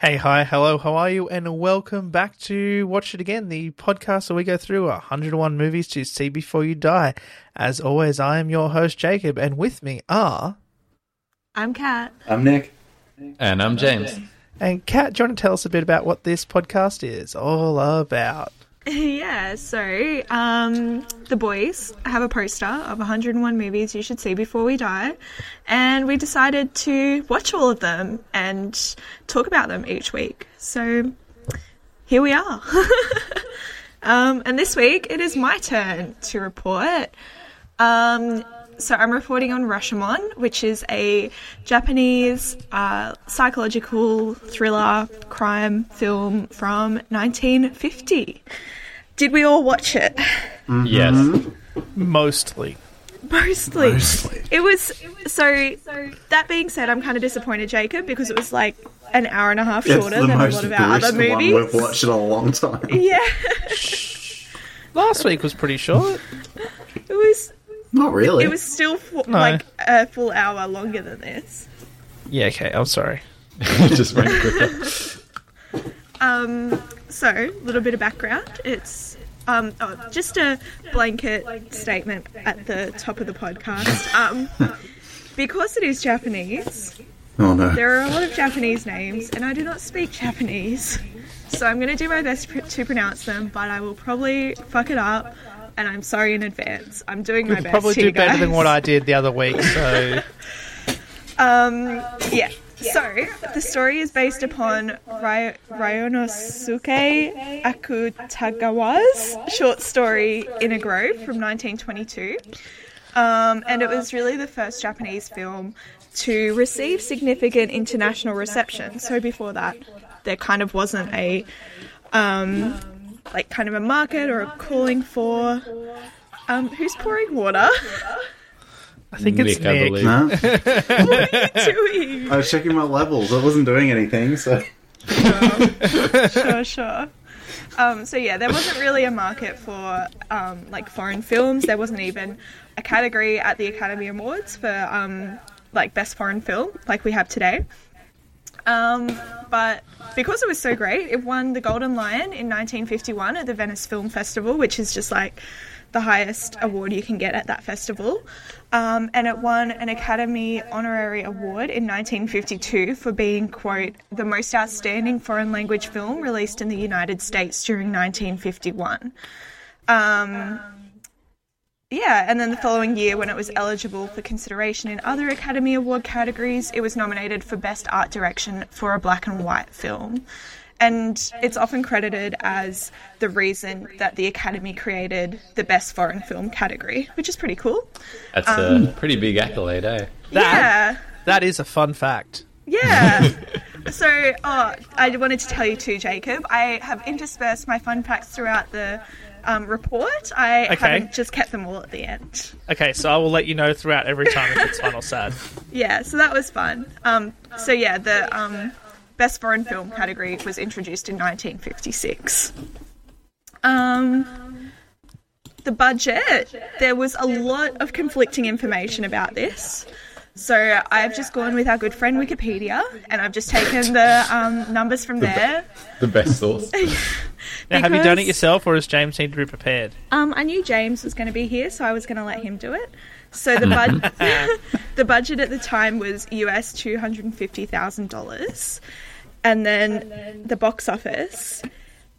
Hey, hi, hello, how are you? And welcome back to Watch It Again, the podcast where we go through 101 movies to see before you die. As always, I am your host, Jacob, and with me are. I'm Kat. I'm Nick. And I'm James. And Kat, do you want to tell us a bit about what this podcast is all about? yeah, so um, the boys have a poster of 101 movies you should see before we die, and we decided to watch all of them and talk about them each week. So here we are. um, and this week it is my turn to report. Um, so I'm reporting on Rashomon, which is a Japanese uh, psychological thriller crime film from 1950. Did we all watch it? Yes. Mostly. Mostly. Mostly. It was so. That being said, I'm kind of disappointed, Jacob, because it was like an hour and a half shorter than a lot of our other gruesome one movies. we've watched in a long time. Yeah, Last week was pretty short. it was. Not really. It was still fu- No. like a full hour longer than this. Yeah, okay, I'm sorry. Just went quicker. Um, so, a little bit of background. It's um, oh, just a blanket statement at the top of the podcast. Um, because it is Japanese, oh no. there are a lot of Japanese names, and I do not speak Japanese. So I'm going to do my best pr- to pronounce them, but I will probably fuck it up, and I'm sorry in advance. I'm doing my Could best. probably do better than what I did the other week, so. Um, yeah. So the story is based upon Ry- Ryunosuke Akutagawa's short story In a Grove from 1922, um, and it was really the first Japanese film to receive significant international reception. So before that, there kind of wasn't a um, like kind of a market or a calling for. Um, who's pouring water? I think it's Nick, I Nick. believe. No? Doing? I was checking my levels. I wasn't doing anything, so. sure, sure. Um, so yeah, there wasn't really a market for um, like foreign films. There wasn't even a category at the Academy Awards for um, like best foreign film, like we have today. Um, but because it was so great, it won the Golden Lion in 1951 at the Venice Film Festival, which is just like the highest award you can get at that festival. Um, and it won an Academy Honorary Award in 1952 for being, quote, the most outstanding foreign language film released in the United States during 1951. Um, yeah, and then the following year, when it was eligible for consideration in other Academy Award categories, it was nominated for Best Art Direction for a black and white film. And it's often credited as the reason that the Academy created the Best Foreign Film category, which is pretty cool. That's a pretty big accolade, eh? That, Yeah. that is a fun fact. Yeah. so, oh, I wanted to tell you too, Jacob. I have interspersed my fun facts throughout the um, report. I Okay. haven't just kept them all at the end. Okay, so I will let you know throughout every time if it's fun or sad. Yeah, so that was fun. Um, so yeah, the um, best foreign film category was introduced in 1956. Um, the budget, there was a lot of conflicting information about this. So I've just gone with our good friend Wikipedia, and I've just taken the um, numbers from there. The best source. Now, have you done it yourself, or has James need to be prepared? Um, I knew James was going to be here, so I was going to let him do it. So the bud- the budget at the time was US two hundred and fifty thousand dollars, and then the box office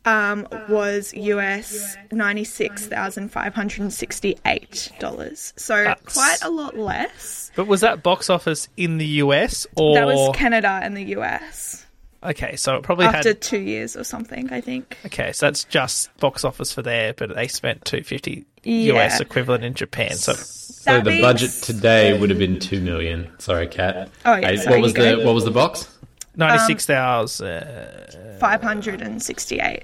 um, was US ninety six thousand five hundred and sixty eight dollars. So That's- quite a lot less. But was that box office in the US or That was Canada and the US okay? So it probably after had two years or something, I think. okay. So that's just box office for there, but they spent two fifty Yeah. US equivalent in Japan. So So That the being budget today would have been two million. Sorry, Kat. Oh, yeah, Hey, sorry, what was the go. what was the box? Ninety six thousand. Five hundred and sixty eight.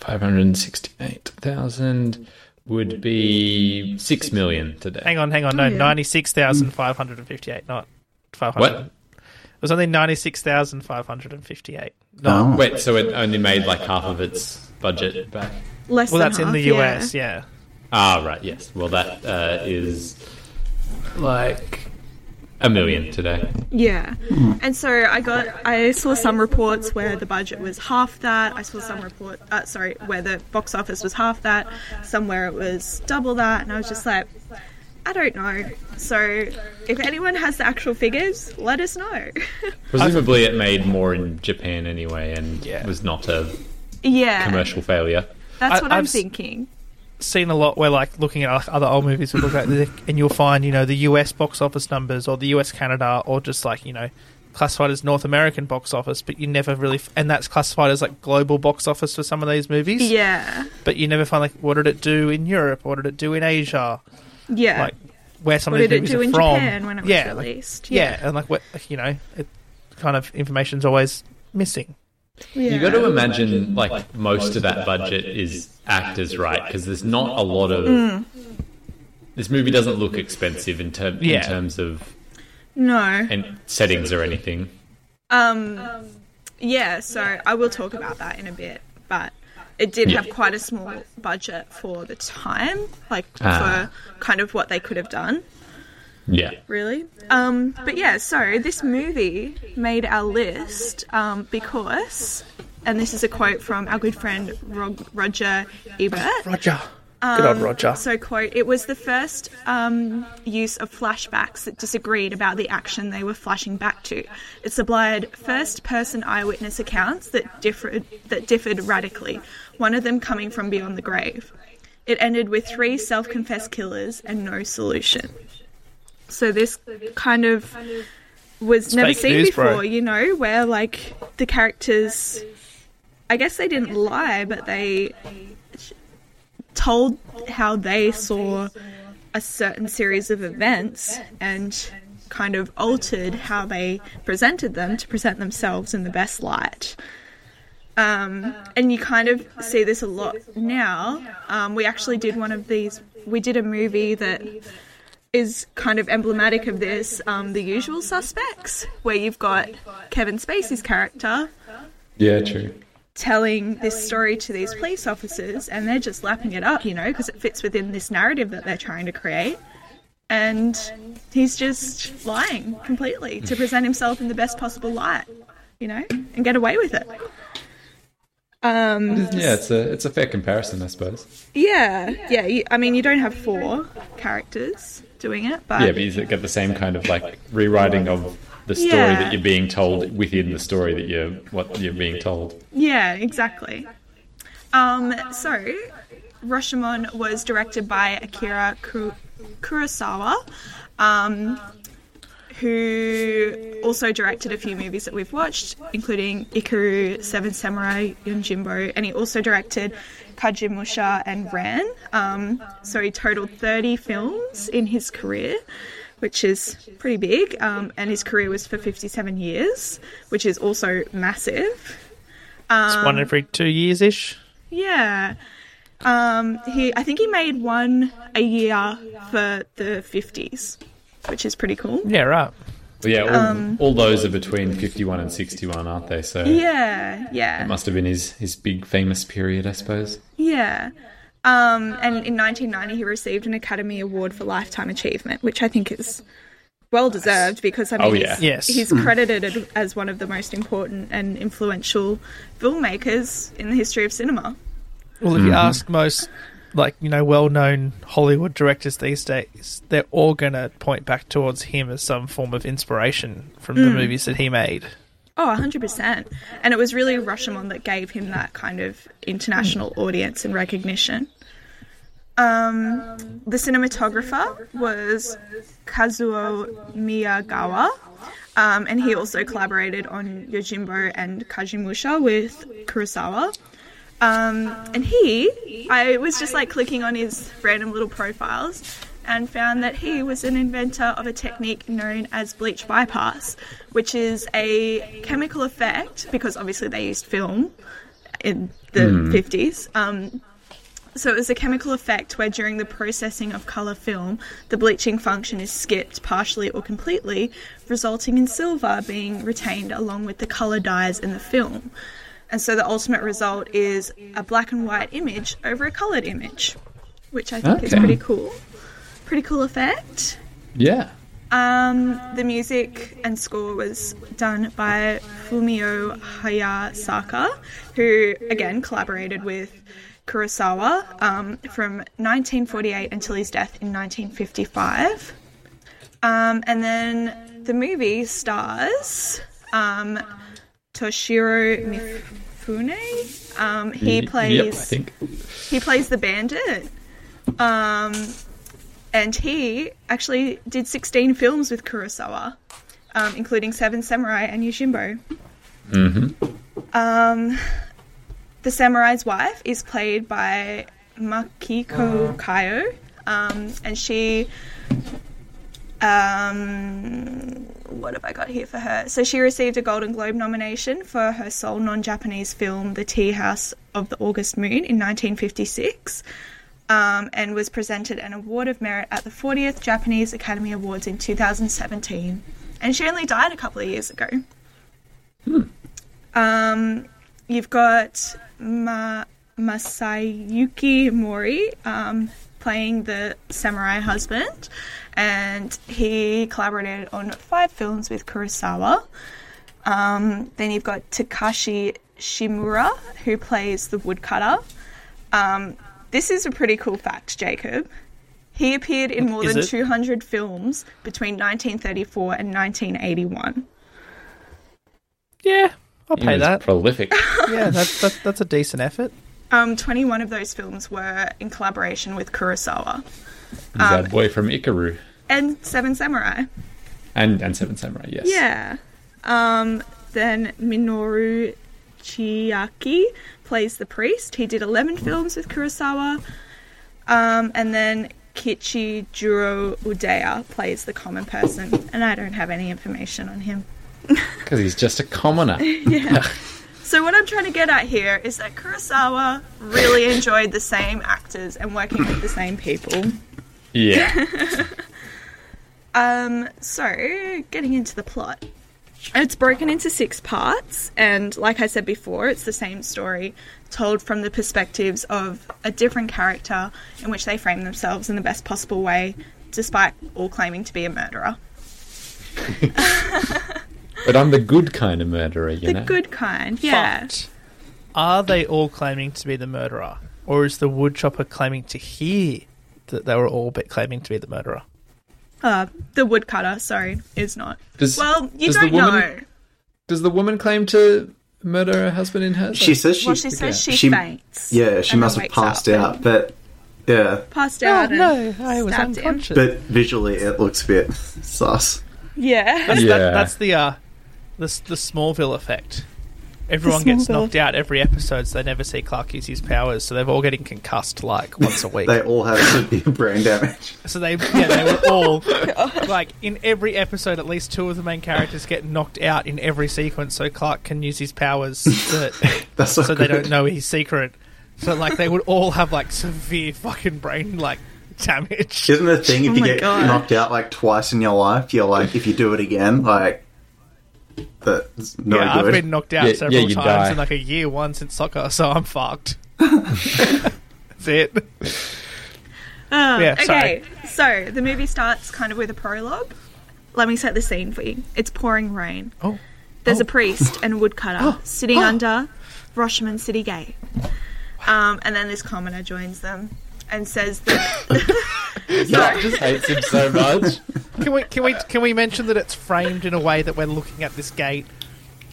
Five hundred sixty-eight thousand would be six million today. hang on, hang on. No, yeah. ninety six thousand five hundred and fifty eight, not five hundred. What? It was only ninety six thousand five hundred and fifty eight. No, Oh. Wait, so it only made like half of its budget back? Less well, than that's in half, the yeah. US. Yeah. Ah, right. Yes. Well, that uh, is like a million today. Yeah. And so I got I saw some reports where the budget was half that. I saw some report uh, sorry, where the box office was half that, somewhere it was double that, and I was just like I don't know. So if anyone has the actual figures, let us know. Presumably, it made more in Japan anyway, and Yeah. was not a yeah. commercial failure. That's what I'm I've s- thinking. Seen a lot where like looking at like, other old movies we look at the, and you'll find you know the US box office numbers or the US Canada or just like you know classified as North American box office but you never really f- and that's classified as like global box office for some of these movies Yeah. but you never find like what did it do in Europe what did it do in Asia Yeah. like where some what of these did it movies do are in from Japan when it was yeah like- released? yeah. and like what you know it kind of information's always missing yeah. You got to imagine, like most of that budget is actors, right? Because there's not a lot of. Mm. This movie doesn't look expensive in, ter- Yeah. in terms of No. and settings or anything. Um, yeah, so I will talk about that in a bit, but it did Yeah. have quite a small budget for the time, like Ah. for kind of what they could have done, Yeah. really. Um, but yeah, so this movie made our list um, because, and this is a quote from our good friend Rog- Roger Ebert. Roger good old Roger Um, So, quote, it was the first um, use of flashbacks that disagreed about the action they were flashing back to. It supplied first person eyewitness accounts that differed, that differed radically, one of them coming from beyond the grave. It ended with three self confessed killers and no solution. So, this kind of was never seen news, bro. before, you know, where like the characters, I guess they didn't lie, but they told how they saw a certain series of events and kind of altered how they presented them to present themselves in the best light. Um, and you kind of see this a lot now. Um, we actually did one of these, we did a movie that is kind of emblematic of this um, The Usual Suspects, where you've got Kevin Spacey's character Yeah, true. Telling this story to these police officers and they're just lapping it up, you know, because it fits within this narrative that they're trying to create. And he's just lying completely to present himself in the best possible light, you know, and get away with it. Um, Yeah, it's a it's a fair comparison, I suppose. yeah, yeah. You, I mean, you don't have four characters doing it, but, Yeah, but you get the same kind of like rewriting of the story Yeah. that you're being told within the story that you're what you're being told. Yeah, exactly. Um, so, Rashomon was directed by Akira Ku- Kurosawa, um, who also directed a few movies that we've watched, including Ikiru, Seven Samurai, Yojimbo, and he also directed Kagemusha and Ran. Um, so he totaled 30 films in his career, which is pretty big, um, and his career was for 57 years, which is also massive. it's Um, one every two years ish Yeah. Um, he, I think he made one a year for the 50s, which is pretty cool. yeah right But yeah, all, Um, all those are between 51 and 61, aren't they? So Yeah, yeah. it must have been his his big famous period, I suppose. yeah. Um, and in 1990, he received an Academy Award for Lifetime Achievement, which I think is well deserved because I oh, mean, Oh, yeah. he's, Yes. he's mm. credited as one of the most important and influential filmmakers in the history of cinema. Well, if you mm-hmm. ask most, like you know, well-known Hollywood directors these days, they're all going to point back towards him as some form of inspiration from the mm. movies that he made. Oh, 100%. And it was really Rashomon that gave him that kind of international audience and recognition. Um, the cinematographer was Kazuo Miyagawa, um, and he also collaborated on Yojimbo and Kagemusha with Kurosawa. Um, and he, I was just like clicking on his random little profiles and found that he was an inventor of a technique known as bleach bypass, which is a chemical effect because obviously they used film in the 50s. Um, so it was a chemical effect where during the processing of colour film, the bleaching function is skipped partially or completely, resulting in silver being retained along with the colour dyes in the film. And so the ultimate result is a black and white image over a coloured image, which I think is pretty cool. Pretty cool effect. Yeah. Um, the music and score was done by Fumio Hayasaka, who again collaborated with Kurosawa um, from 1948 until his death in 1955. Um, and then the movie stars um, Toshiro Mifune. Um, he plays Yep, I think. he plays the bandit. And he actually did 16 films with Kurosawa, um, including Seven Samurai and Yojimbo. Um, the samurai's wife is played by Machiko Kyo, um, and she. Um, what have I got here for her? So she received a Golden Globe nomination for her sole non-Japanese film, The Tea House of the August Moon, in 1956, um, and was presented an Award of Merit at the 40th Japanese Academy Awards in 2017. And she only died a couple of years ago. Um, you've got Ma- Masayuki Mori um, playing the samurai husband, and he collaborated on five films with Kurosawa. Um, then you've got Takashi Shimura, who plays the woodcutter. Um, this is a pretty cool fact, Jacob. He appeared in more Is than it? 200 films between 1934 and 1981. Yeah, I'll He pay was that. prolific. yeah, that's, that's that's a decent effort. Um, 21 of those films were in collaboration with Kurosawa He's that boy from Ikiru. and Seven Samurai. And, and Seven Samurai, yes. Yeah. Um, then Minoru Chiaki plays the priest. He did 11 films with Kurosawa. Um, and then Kichi Juro Udaya plays the common person. And I don't have any information on him. Because he's just a commoner. Yeah. So what I'm trying to get at here is that Kurosawa really enjoyed the same actors and working with the same people. yeah. Um, so getting into the plot. It's broken into six parts, and like I said before, it's the same story told from the perspectives of a different character in which they frame themselves in the best possible way, despite all claiming to be a murderer. But I'm the good kind of murderer, you The know? good kind, yeah. But are they all claiming to be the murderer, or is the woodchopper claiming to hear that they were all be- claiming to be the murderer? Uh, the woodcutter, sorry, is not. Does, Well, you does don't woman, know. Does the woman claim to murder her husband in her? She says she. Well, she says she, she- faints. yeah, she must have passed out, and but yeah, Passed out. Oh, no, and I was stabbed him. unconscious. but visually it looks a bit sus. Yeah. That's, Yeah. that, that's the uh, the the Smallville effect. Everyone gets knocked out every episode, so they never see Clark use his powers. So they're all getting concussed like once a week. They all have severe brain damage. so they yeah they were all like in every episode. At least two of the main characters get knocked out in every sequence, so Clark can use his powers. To, That's not so they don't know his secret. So like they would all have like severe fucking brain like damage. Isn't the thing if Oh you get God. knocked out like twice in your life, you're like, if you do it again, like that's no yeah, I've been knocked out Yeah, several yeah, times die. in like a year once in soccer, so I'm fucked. That's it. Uh, Yeah, okay, so the movie starts kind of with a prologue. Let me set the scene for you. It's pouring rain. Oh, There's Oh. a priest and a woodcutter sitting under Rashomon City Gate. Um, and then this commoner joins them and says that. Yeah, just hates him so much. Can we can we can we mention that it's framed in a way that we're looking at this gate,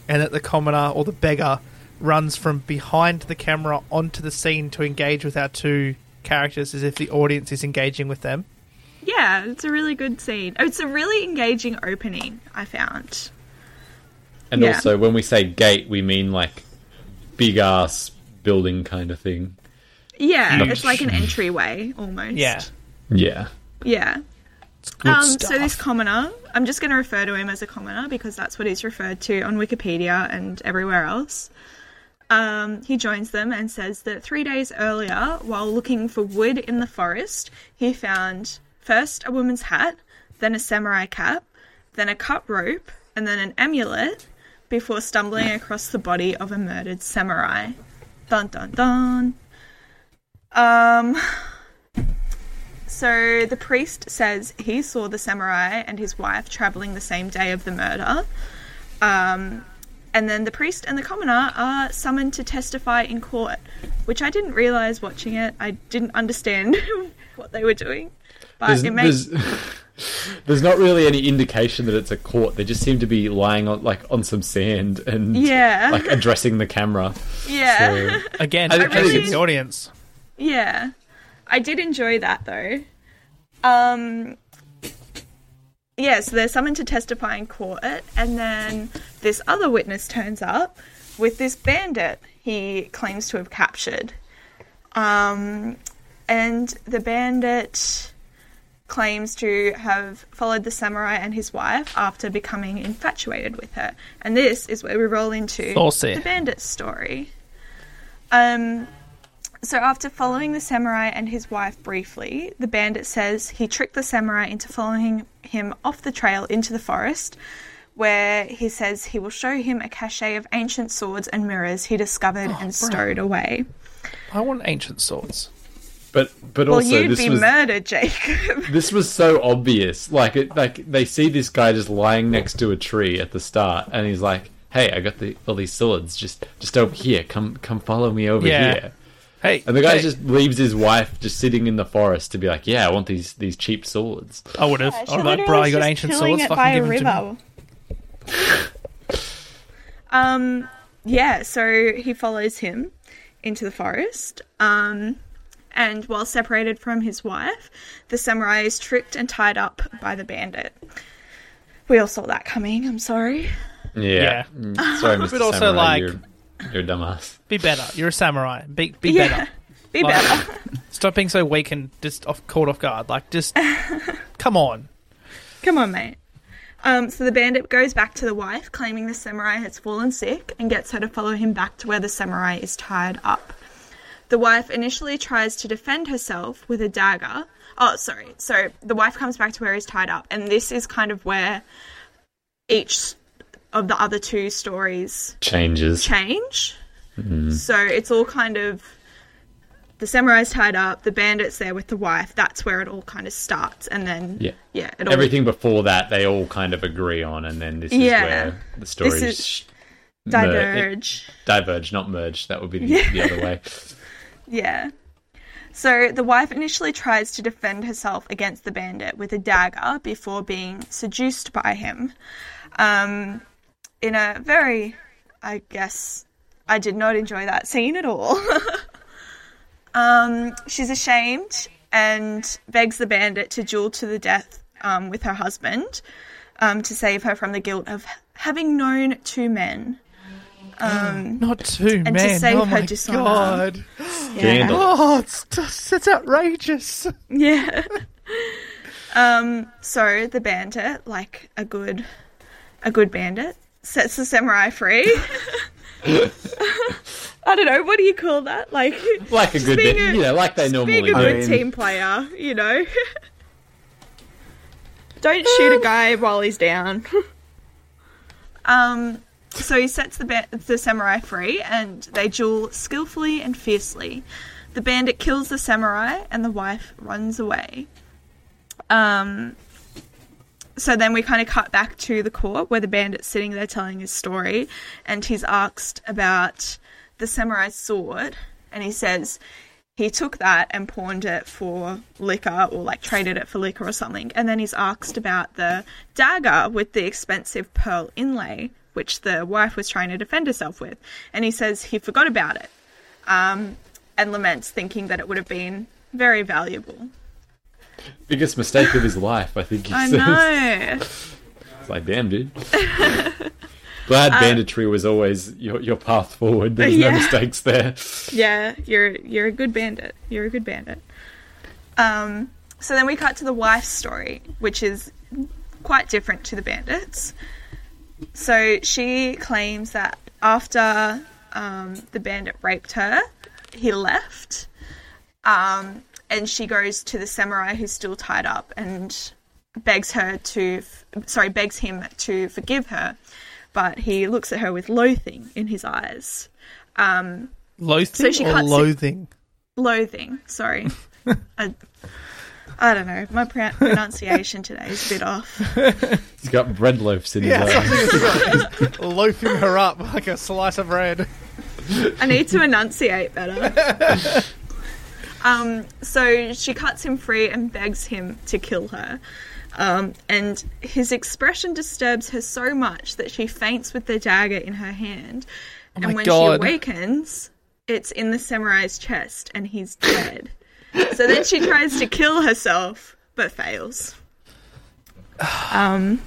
and that the commoner or the beggar runs from behind the camera onto the scene to engage with our two characters, as if the audience is engaging with them. yeah, it's a really good scene. Oh, It's a really engaging opening, I found. And Yeah. also, when we say gate, we mean like big ass building kind of thing. Yeah, Huge. it's like an entryway almost. Yeah, Yeah. Yeah. Um, so this commoner, I'm just going to refer to him as a commoner because that's what he's referred to on Wikipedia and everywhere else. Um, he joins them and says that three days earlier, while looking for wood in the forest, he found first a woman's hat, then a samurai cap, then a cut rope, and then an amulet before stumbling across the body of a murdered samurai. Dun dun dun. Um. So the priest says he saw the samurai and his wife traveling the same day of the murder. Um, and then the priest and the commoner are summoned to testify in court, which I didn't realize watching it. I didn't understand what they were doing, but There's, it makes there's, there's not really any indication that it's a court. They just seem to be lying on like on some sand and Yeah. like addressing the camera. yeah. So, Again, I- I really- the audience. Yeah, I did enjoy that though. Um, yeah, so they're summoned to testify in court, and then this other witness turns up with this bandit he claims to have captured. Um, and the bandit claims to have followed the samurai and his wife after becoming infatuated with her. And this is where we roll into Saucy. the bandit's story. Um, so, after following the samurai and his wife briefly, the bandit says he tricked the samurai into following him off the trail into the forest, where he says he will show him a cache of ancient swords and mirrors he discovered oh, and stowed away. I want ancient swords. but but Well, also you'd this be was murdered, Jacob. this was so obvious. Like it, like they see this guy just lying next to a tree at the start, and he's like, "Hey, I got the, all these swords. Just just over here. Come come follow me over Yeah. here." Hey, And the guy hey, just leaves his wife just sitting in the forest to be like, "Yeah, I want these these cheap swords." I would have. I would like, bro, you got ancient swords? Fucking give them to me. um, yeah, so he follows him into the forest. Um, and while separated from his wife, the samurai is tricked and tied up by the bandit. We all saw that coming. I'm sorry. Yeah. Yeah. Mm, Sorry, Mr. But also, Samurai, like- you're, you're a dumbass. Be better. You're a samurai. Be be yeah, better. be Like- better. Stop being so weak and just off caught off guard. Like, just come on. Come on, mate. Um, so the bandit goes back to the wife, claiming the samurai has fallen sick, and gets her to follow him back to where the samurai is tied up. The wife initially tries to defend herself with a dagger. Oh, sorry. So the wife comes back to where he's tied up, and this is kind of where each of the other two stories Changes. change. So it's all kind of the samurai's tied up, the bandit's there with the wife. That's where it all kind of starts, and then Yeah. yeah, it all Everything before that, they all kind of agree on, and then this is Yeah. where the stories is sh- mer- diverge. diverge, not merge. That would be the, the other way. Yeah. So the wife initially tries to defend herself against the bandit with a dagger before being seduced by him. Um, in a very, I guess, I did not enjoy that scene at all. um, she's ashamed and begs the bandit to duel to the death um, with her husband um, to save her from the guilt of having known two men. Um, Not two to men. save oh her my dishonour. god. Scandal. Oh, it's, just- it's outrageous. Yeah. um. So the bandit, like a good, a good bandit, sets the samurai free. I don't know. What do you call that? Like, Like a good bit, a- yeah, like they being normally a do. good mean- team player. You know. don't shoot a guy while he's down. um. So he sets the ba- the samurai free, and they duel skillfully and fiercely. The bandit kills the samurai, and the wife runs away. Um, so then we kind of cut back to the court where the bandit's sitting there telling his story, and he's asked about the samurai sword, and he says he took that and pawned it for liquor or like traded it for liquor or something. And then he's asked about the dagger with the expensive pearl inlay, which the wife was trying to defend herself with, and he says he forgot about it, um, and laments thinking that it would have been very valuable. Biggest mistake of his life, I think he I says. know. It's like, damn, dude. Glad banditry was always your, your path forward. There's Yeah. no mistakes there. Yeah, you're you're a good bandit. You're a good bandit. Um, so then we cut to the wife's story, which is quite different to the bandits. So she claims that after um, the bandit raped her, he left, um, and she goes to the samurai who's still tied up and begs her to, sorry, begs him to forgive her, but he looks at her with loathing in his eyes. Um, Loathing So she or can't see- loathing? loathing. Sorry. I, I don't know. My pron- pronunciation today is a bit off. He's got bread loaves in his Yeah, eyes. loafing her up like a slice of bread. I need to enunciate better. Um, so she cuts him free and begs him to kill her. Um, and his expression disturbs her so much that she faints with the dagger in her hand. my and when God. she awakens, it's in the samurai's chest and he's dead. so then she tries to kill herself, but fails. Um,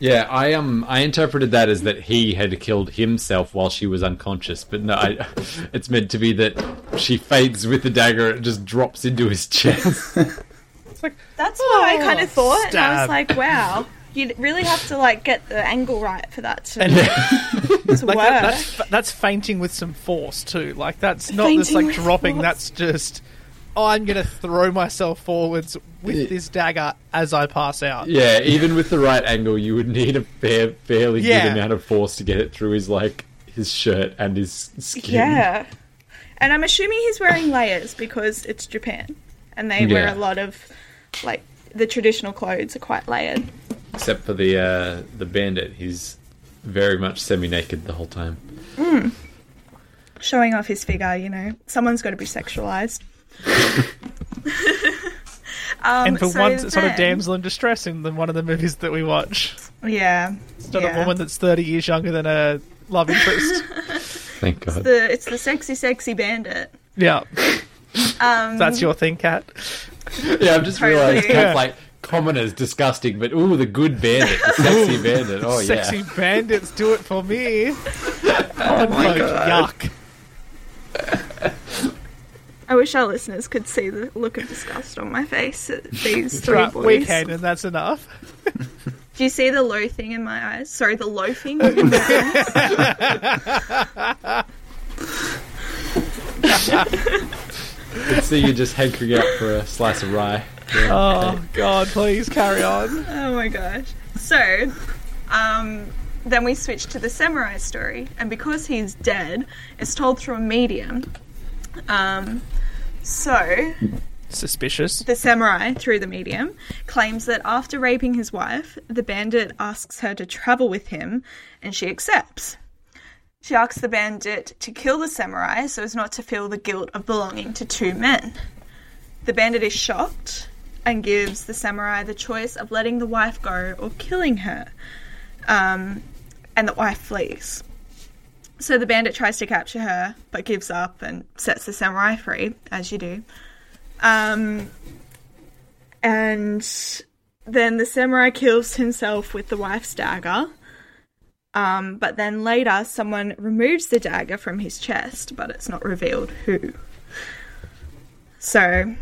Yeah, I um I interpreted that as that he had killed himself while she was unconscious, but no, I, it's meant to be that she fades with the dagger. It just drops into his chest. it's like That's what I kind Oh, of thought. And I was like, wow, you'd really have to like get the angle right for that to, And to like work. that, that's that's fainting with some force too. Like that's not just like dropping. force. That's just I'm gonna throw myself forwards with this dagger as I pass out. yeah, even with the right angle, you would need a fair, fairly Yeah. good amount of force to get it through his like his shirt and his skin. yeah. And I'm assuming he's wearing layers because it's Japan, and they wear a lot of like the traditional clothes are quite layered. Except for the uh, the bandit, he's very much semi-naked the whole time. Showing off his figure, you know, someone's got to be sexualized. um, and for so once, it's not a damsel in distress in the, one of the movies that we watch. Yeah, It's not yeah. a woman that's 30 years younger than a love interest. Thank God. The it's the sexy, sexy bandit. yeah, Um, that's your thing, Kat. Yeah, I've just Totally. realised Yeah. Kat's like commoners disgusting, but ooh, the good bandit, the sexy bandit. Oh Sexy yeah. bandits do it for me. oh my yuck. I wish our listeners could see the look of disgust on my face at these three Right, boys. we can, and that's enough. Do you see the loathing in my eyes? Sorry, the loafing in my eyes. So you're just hankering out for a slice of rye. Yeah. Oh God, please carry on. Oh my gosh. So, um, then we switch to the samurai story, and because he's dead, it's told through a medium. Um, so, Suspicious. the samurai, through the medium, claims that after raping his wife, the bandit asks her to travel with him, and she accepts. She asks the bandit to kill the samurai so as not to feel the guilt of belonging to two men. The bandit is shocked and gives the samurai the choice of letting the wife go or killing her. Um, and the wife flees. So the bandit tries to capture her, but gives up and sets the samurai free, as you do. Um, and then the samurai kills himself with the wife's dagger. Um, but then later, someone removes the dagger from his chest, but it's not revealed who. So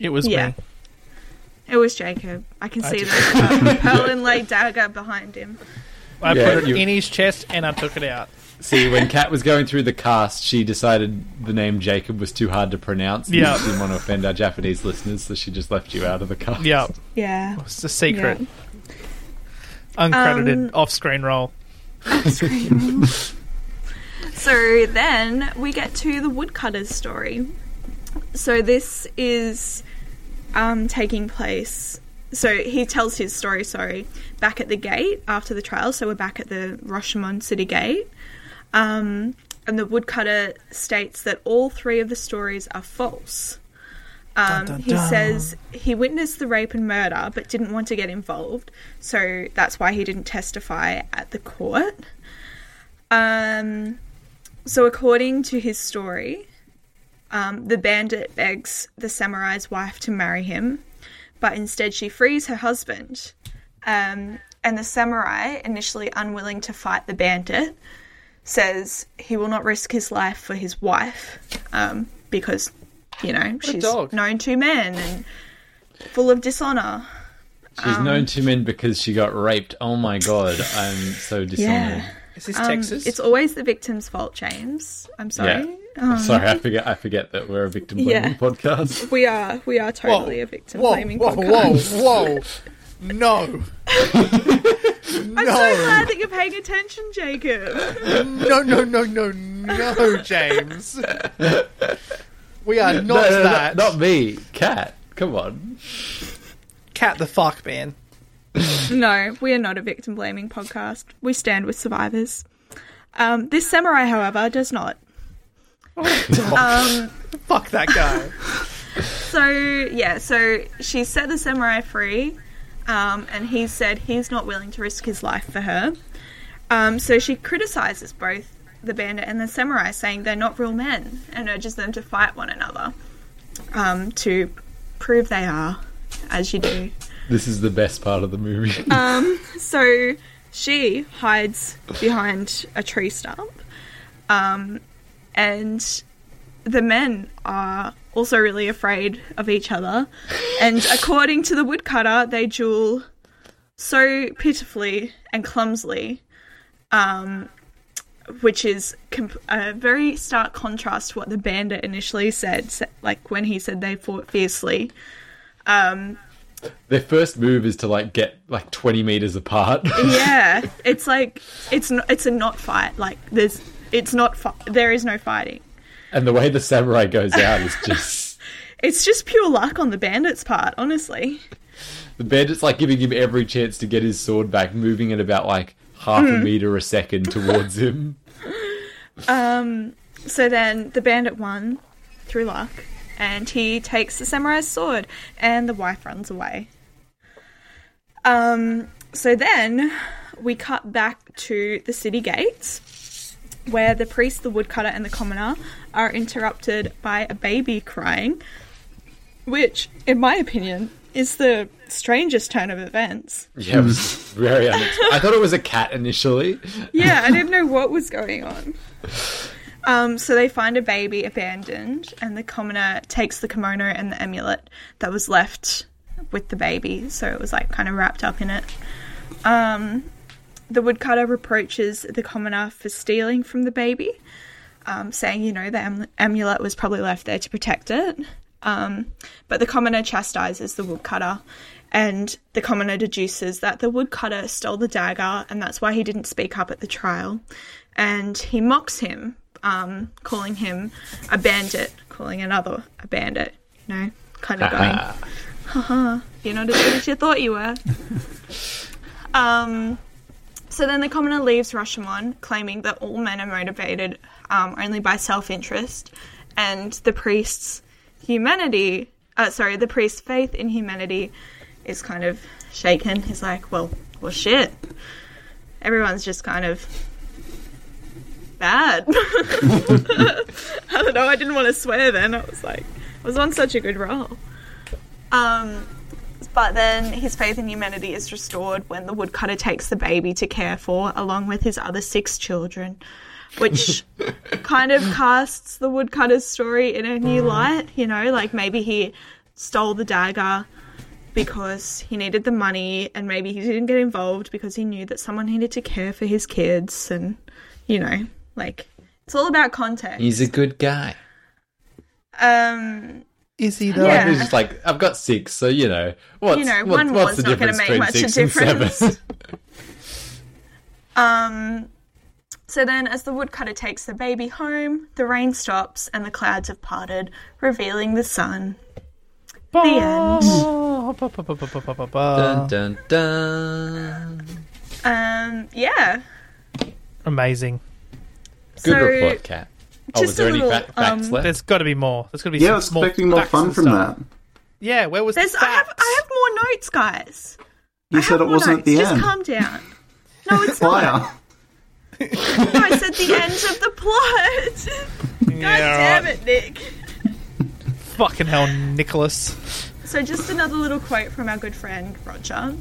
It was Yeah. me. it was Jacob. I can see did- the uh, pearl inlaid dagger behind him. I Yeah, put it you- in his chest and I took it out. See, when Kat was going through the cast, she decided the name Jacob was too hard to pronounce. Yeah. She didn't want to offend our Japanese listeners, so she just left you out of the cast. Yeah, Yeah. it's a secret, Yeah. uncredited Um, off-screen role. So then we get to the woodcutter's story. So this is um, taking place. So he tells his story, sorry, back at the gate after the trial. So we're back at the Rashomon City Gate. Um, and the woodcutter states that all three of the stories are false. Um, dun, he dun. says he witnessed the rape and murder but didn't want to get involved, so that's why he didn't testify at the court. Um, so, according to his story, um, the bandit begs the samurai's wife to marry him, but instead she frees her husband. Um, and the samurai, initially unwilling to fight the bandit, says he will not risk his life for his wife um, because, you know, a she's known two men and full of dishonor. She's Um, known to men because she got raped. Oh my god, I'm so dishonored. Is this Um, Texas? It's always the victim's fault, James. I'm sorry. I'm Um, sorry, I forget. I forget that we're a victim blaming Yeah. podcast. We are we are totally a victim blaming podcast. Whoa, whoa, whoa! No, I'm so glad that you're paying attention, Jacob. no, no, no, no, no, James. We are not No, no, no, that. not me, Kat. Come on. Kat the fuck, man. No, we are not a victim blaming podcast. We stand with survivors. Um, this samurai, however, does not. Um, Fuck that guy. so yeah, so she set the samurai free, um, and he said he's not willing to risk his life for her. Um, so she criticizes both the bandit and the samurai, saying they're not real men, and urges them to fight one another um, to prove they are, as you do. This is the best part of the movie. Um, so she hides behind a tree stump, um, and the men are also really afraid of each other. And according to the woodcutter, they duel so pitifully and clumsily, um, which is comp- a very stark contrast to what the bandit initially said, like when he said they fought fiercely. Um, Their first move is to like get like twenty meters apart. yeah, it's like it's not, it's a not fight. Like there's it's not fi- there is no fighting. And the way the samurai goes out is just It's just pure luck on the bandit's part, honestly. the bandit's like giving him every chance to get his sword back, moving at about like half a meter a second towards him. Um, so then the bandit won through luck, and he takes the samurai's sword, and the wife runs away. Um, so then we cut back to the city gates, where the priest, the woodcutter, and the commoner are interrupted by a baby crying, which, in my opinion, is the strangest turn of events. Yeah, it was very unexpected. I thought it was a cat initially. yeah, I didn't know what was going on. Um, so they find a baby abandoned, and the commoner takes the kimono and the amulet that was left with the baby. So it was like kind of wrapped up in it. Um, the woodcutter reproaches the commoner for stealing from the baby, um, saying, you know, the am- amulet was probably left there to protect it. Um, but the commoner chastises the woodcutter, and the commoner deduces that the woodcutter stole the dagger, and that's why he didn't speak up at the trial. And he mocks him, um, calling him a bandit, calling another a bandit, you know, kind of going, haha, you're not as good as you thought you were. um, so then the commoner leaves Rashomon, claiming that all men are motivated um, only by self interest, and the priest's humanity, uh, sorry, the priest's faith in humanity is kind of shaken. He's like, well, well, shit. Everyone's just kind of bad. I don't know. I didn't want to swear then. I was like, I was on such a good roll. Um, but then his faith in humanity is restored when the woodcutter takes the baby to care for, along with his other six children, which kind of casts the woodcutter's story in a new light. You know, like maybe he stole the dagger because he needed the money, and maybe he didn't get involved because he knew that someone needed to care for his kids, and you know, like it's all about context. He's a good guy. um, is he though? Yeah. It's just like I've got six, so you know what's you know, what, what's the difference between much six and seven? um. So then, as the woodcutter takes the baby home, the rain stops and the clouds have parted, revealing the sun. The end. Dun, dun, dun. Um, yeah. Amazing. Good so, report, Kat. Oh, was there a any little, fa- facts um, left? There's got to be more. There's got to be Yeah, I some was small expecting more fun from that. Yeah, where was There's, the I have. I have more notes, guys. You I said it wasn't at notes. the Just end. calm down. No, it's not. Liar. No, I said the end of the plot. God Yeah, damn right. it, Nick. Fucking hell, Nicholas. So, just another little quote from our good friend Roger.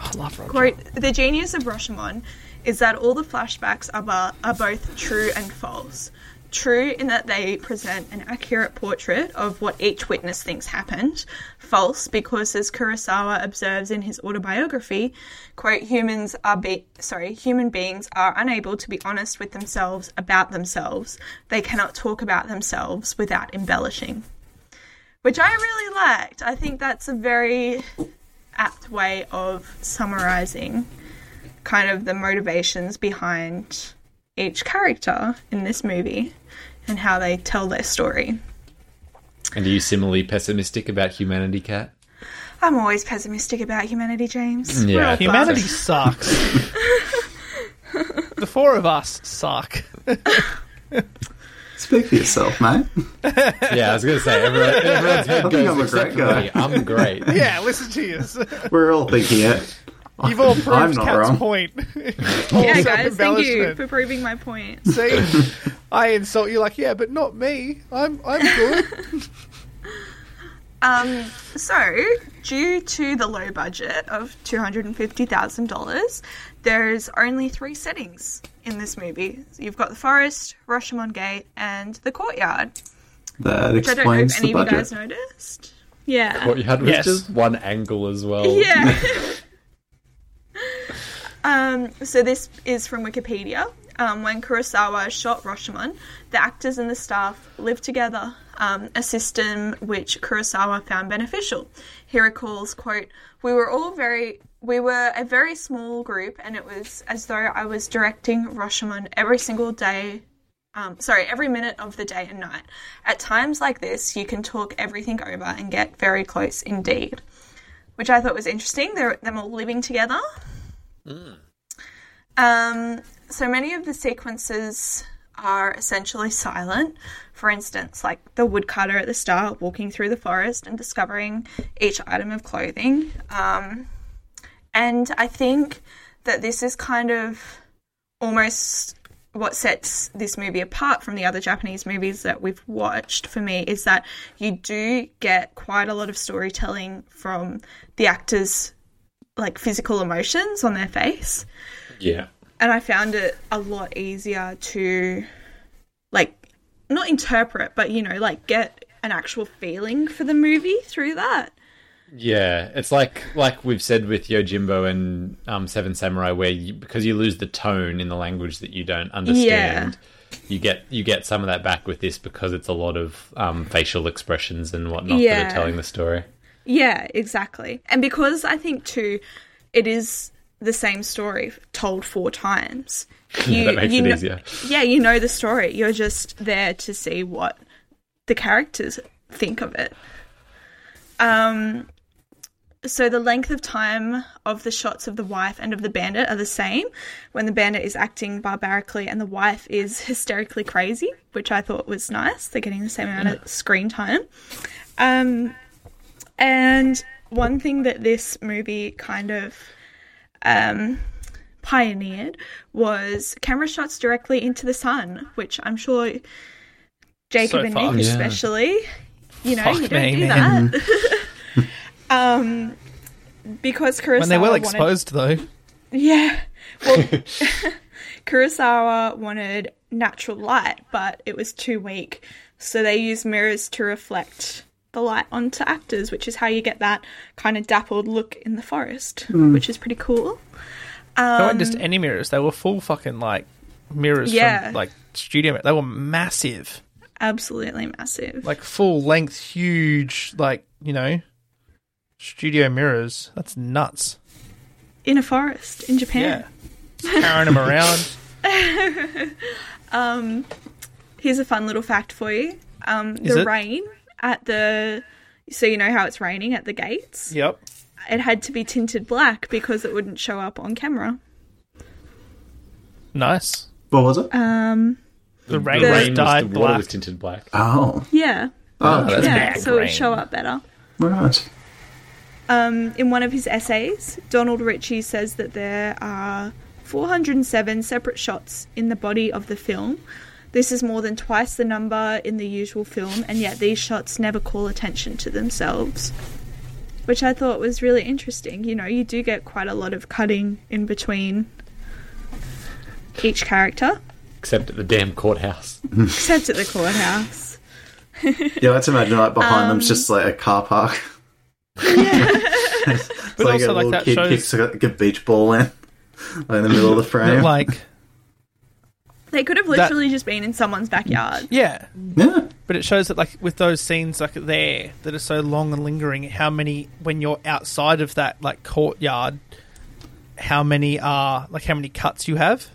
I love Roger. Quote, the genius of Rashomon is that all the flashbacks are, bo- are both true and false. True in that they present an accurate portrait of what each witness thinks happened. False because, as Kurosawa observes in his autobiography, quote, humans are be- sorry, human beings are unable to be honest with themselves about themselves. They cannot talk about themselves without embellishing. Which I really liked. I think that's a very apt way of summarizing kind of the motivations behind each character in this movie and how they tell their story. And are you similarly pessimistic about humanity, Kat? I'm always pessimistic about humanity, James. Mm, yeah. Humanity fucked. sucks. the four of us suck. Speak for yourself, mate. Yeah, I was going to say, everyone, everyone's head I think goes I'm a great guy. me. I'm great. Yeah, listen to you. We're all thinking it. You've all proved not Kat's wrong. point. Yeah, guys, thank you for proving my point. See, I insult you like, yeah, but not me. I'm I'm good. Um, so, due to the low budget of $250,000, there's only three settings in this movie. You've got the forest, Rashomon Gate, and the courtyard. That Which I don't know explains if the any of you budget. guys noticed. Yeah. What you had was Yes. just one angle as well. Yeah. Um, so this is from Wikipedia. Um, when Kurosawa shot Rashomon, the actors and the staff lived together, um, a system which Kurosawa found beneficial. He recalls, quote, We were all very we were a very small group and it was as though I was directing Rashomon every single day um, sorry, every minute of the day and night. At times like this, you can talk everything over and get very close indeed which I thought was interesting. They're them all living together. Um, so many of the sequences are essentially silent. For instance, like the woodcutter at the start walking through the forest and discovering each item of clothing. Um, and I think that this is kind of almost what sets this movie apart from the other Japanese movies that we've watched for me is that you do get quite a lot of storytelling from the actors like physical emotions on their face. Yeah. and I found it a lot easier to like not interpret but you know like get an actual feeling for the movie through that. Yeah, it's like like we've said with Yojimbo and um, Seven Samurai, where you, because you lose the tone in the language that you don't understand, you get you get some of that back with this because it's a lot of um, facial expressions and whatnot that are telling the story. Yeah, exactly. And because I think too, it is the same story told four times. You, that makes you it easier. Yeah, you know the story. You're just there to see what the characters think of it. Um, so the length of time of the shots of the wife and of the bandit are the same when the bandit is acting barbarically and the wife is hysterically crazy, which I thought was nice. They're getting the same amount of screen time. Um, and one thing that this movie kind of um, pioneered was camera shots directly into the sun, which I'm sure Jacob So and. Nick Yeah. especially, you know, Fuck you don't me, do man. that. um, because Kurosawa when they well wanted- exposed, though. yeah. Well, Kurosawa wanted natural light, but it was too weak. So they used mirrors to reflect the light onto actors, which is how you get that kind of dappled look in the forest, which is pretty cool. They weren't just Um, any mirrors; they were full fucking like mirrors Yeah. from like studio. They were massive, Absolutely massive. like full length, huge, like you know, studio mirrors. That's nuts. in a forest in Japan. Yeah, carrying them around. Um, here's a fun little fact for you. Um, the it? rain at the so you know how it's raining at the gates. Yep. It had to be tinted black because it wouldn't show up on camera. Nice. What was it? Um, The rain The- was rain was, dyed the water black. was tinted black. Oh, yeah, oh, that's yeah, bad so it rain. would show up better. right. Um, in one of his essays, Donald Richie says that there are 407 separate shots in the body of the film. This is more than twice the number in the usual film, and yet these shots never call attention to themselves. Which I thought was really interesting. You know, you do get quite a lot of cutting in between each character, Except at the damn courthouse. except at the courthouse. Yeah, let's imagine like behind Um, them's just like a car park. it's But like also, a like, that kid shows- kicks like a beach ball in, like in the middle of the frame. That, like, They could have literally just been in someone's backyard. yeah, yeah, but it shows that like with those scenes like there that are so long and lingering, how many when you're outside of that like courtyard, how many are like how many cuts you have?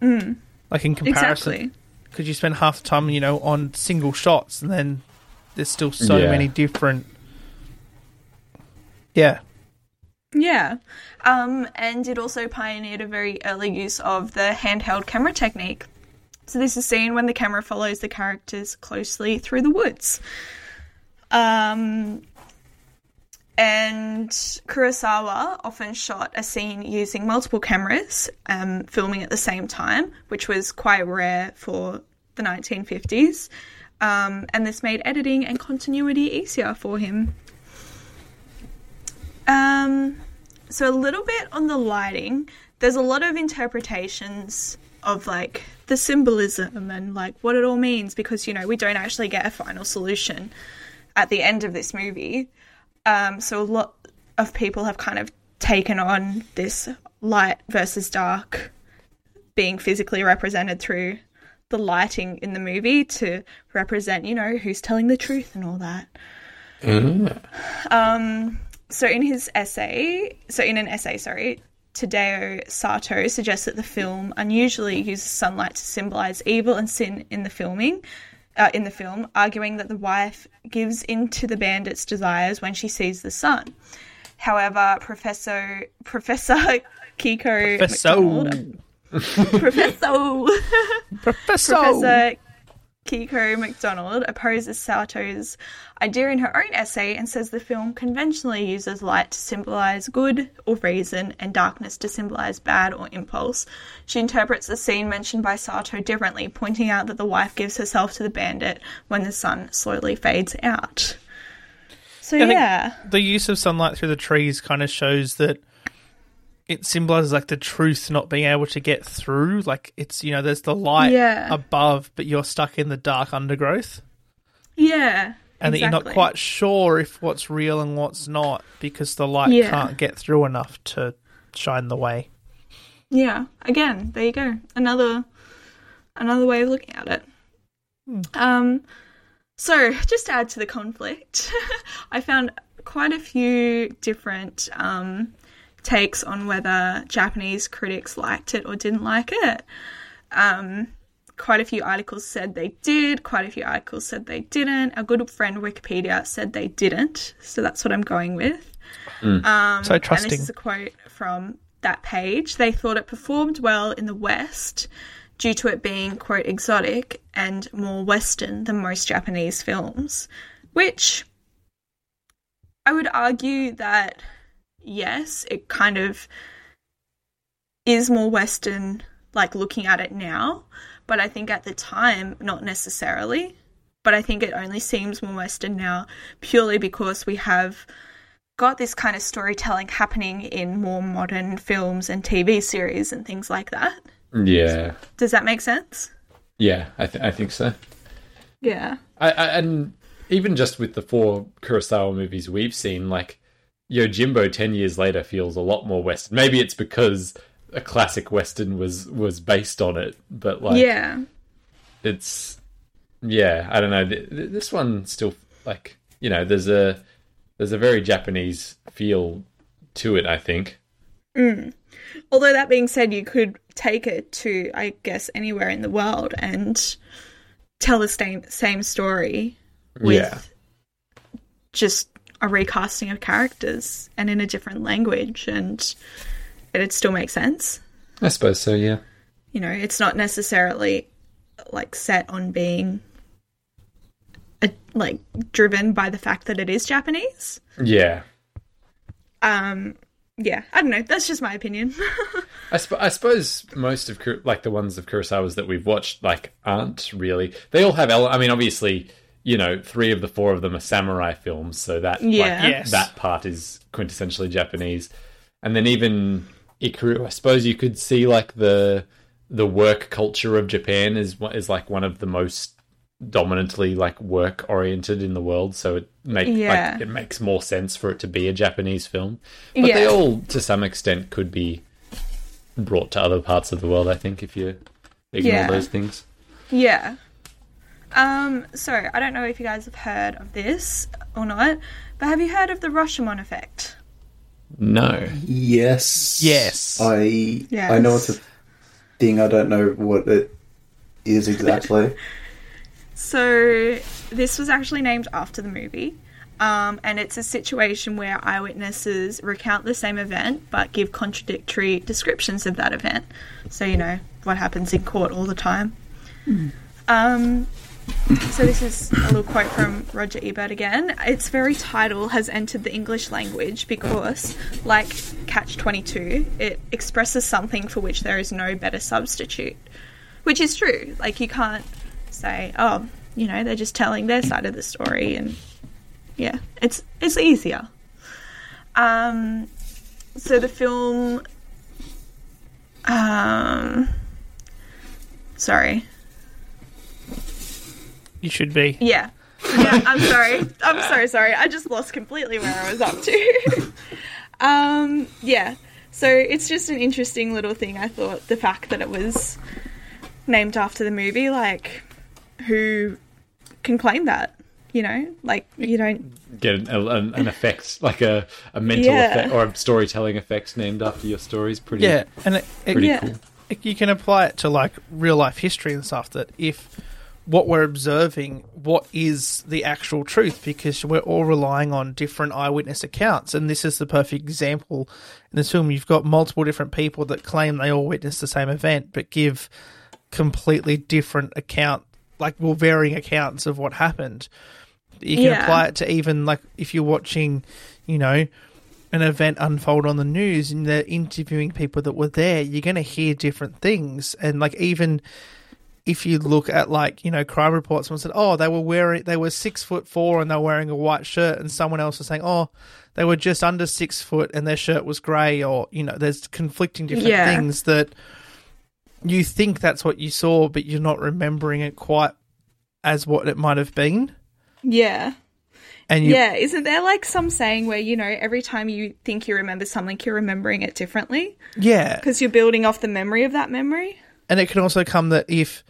Mm. Like in comparison, Exactly. because you spend half the time you know on single shots and then there's still so Yeah. many different. Yeah, Yeah. Um, and it also pioneered a very early use of the handheld camera technique. So this is seen when the camera follows the characters closely through the woods. Um, and Kurosawa often shot a scene using multiple cameras, um, filming at the same time, which was quite rare for the 1950s. Um, and this made editing and continuity easier for him. Um, so a little bit on the lighting. There's a lot of interpretations of like the symbolism and like what it all means because you know we don't actually get a final solution at the end of this movie. Um, so a lot of people have kind of taken on this light versus dark being physically represented through the lighting in the movie to represent, you know, who's telling the truth and all that. Um, so in his essay, so in an essay, sorry, Tadao Sato suggests that the film unusually uses sunlight to symbolize evil and sin in the filming. Uh, in the film, arguing that the wife gives in to the bandit's desires when she sees the sun. However, Professor Professor Kiko McDonald, Professor Professor. Professor Kiko McDonald opposes Sato's idea in her own essay and says the film conventionally uses light to symbolize good or reason and darkness to symbolize bad or impulse. She interprets the scene mentioned by Sato differently, pointing out that the wife gives herself to the bandit when the sun slowly fades out. So, think yeah. the use of sunlight through the trees kind of shows that it symbolizes like the truth not being able to get through. Like it's you know there's the light Yeah. above, but you're stuck in the dark undergrowth, Yeah. and that you're not quite sure if what's real and what's not because the light Yeah. can't get through enough to shine the way. Yeah. Again, there you go. Another another way of looking at it. Um so just to add to the conflict, I found quite a few different um takes on whether Japanese critics liked it or didn't like it. Um quite a few articles said they did, quite a few articles said they didn't. A good friend Wikipedia said they didn't, so that's what I'm going with. Um, So And trusting. this is a quote from that page. They thought it performed well in the West due to it being, quote, exotic and more Western than most Japanese films, which I would argue that, yes, it kind of is more Western, like looking at it now, but I think at the time, not necessarily. But I think it only seems more Western now purely because we have got this kind of storytelling happening in more modern films and TV series and things like that. Yeah, Does that make sense? yeah, I, th- I think so. Yeah. I, I, and even just with the four Kurosawa movies we've seen, like Yojimbo, ten years later feels a lot more Western. Maybe it's because a classic Western was was based on it, but like, yeah. it's yeah, I don't know. Th- th- This one still like you know, there's a there's a very Japanese feel to it. I think. Mm. Although that being said, you could take it to, I guess, anywhere in the world and tell the same same story with Yeah. just a recasting of characters and in a different language, and it'd still make sense. I suppose so. Yeah. You know, it's not necessarily like set on being a, like driven by the fact that it is Japanese. Yeah. Um, yeah, I don't know. That's just my opinion. I, sp- I suppose most of Kur- like the ones of Kurosawa's that we've watched like aren't really. They all have. Ele- I mean, obviously, you know, three of the four of them are samurai films, so that Yeah. like, Yes. that part is quintessentially Japanese. And then even Ikiru, I suppose you could see like the the work culture of Japan is is like one of the most dominantly like work oriented in the world. So it make Yeah. like it makes more sense for it to be a Japanese film. But they all, to some extent, could be brought to other parts of the world. I think if you ignore Yeah. those things. Yeah. Um, so I don't know if you guys have heard of this or not, but have you heard of the Rashomon effect? No. Yes. Yes. I Yes. I know it's a thing. I don't know what it is exactly. So this was actually named after the movie. Um, and it's a situation where eyewitnesses recount the same event but give contradictory descriptions of that event. So, you know, what happens in court all the time. Um, so, this is a little quote from Roger Ebert again. Its very title has entered the English language because, like Catch 22, it expresses something for which there is no better substitute. Which is true. Like, you can't say, oh, you know, they're just telling their side of the story and yeah, it's it's easier. Um, so the film, um, sorry, You should be. yeah, yeah. I'm sorry. I'm so sorry. I just lost completely where I was up to. um, yeah. So it's just an interesting little thing. I thought the fact that it was named after the movie, like, who can claim that? You know, like you don't Get an, an, an effect, like a, a mental Yeah. effect or a storytelling effect named after your stories. Pretty, Yeah, and it, it, pretty Yeah. cool. it- you can apply it to like real life history and stuff. That if what we're observing, what is the actual truth? Because we're all relying on different eyewitness accounts, and this is the perfect example in this film. You've got multiple different people that claim they all witnessed the same event, but give completely different account, like well, varying accounts of what happened. You can Yeah. apply it to even like if you're watching, you know, an event unfold on the news and they're interviewing people that were there, you're going to hear different things. And like even if you look at like you know crime reports, someone said, oh, they were wearing they were six foot four and they were wearing a white shirt, and someone else was saying, oh, they were just under six foot and their shirt was grey, or you know, there's conflicting different Yeah. things that you think that's what you saw, but you're not remembering it quite as what it might have been. yeah. And you, yeah, isn't there like some saying where you know every time you think you remember something, you're remembering it differently yeah, because you're building off the memory of that memory? And it can also come that if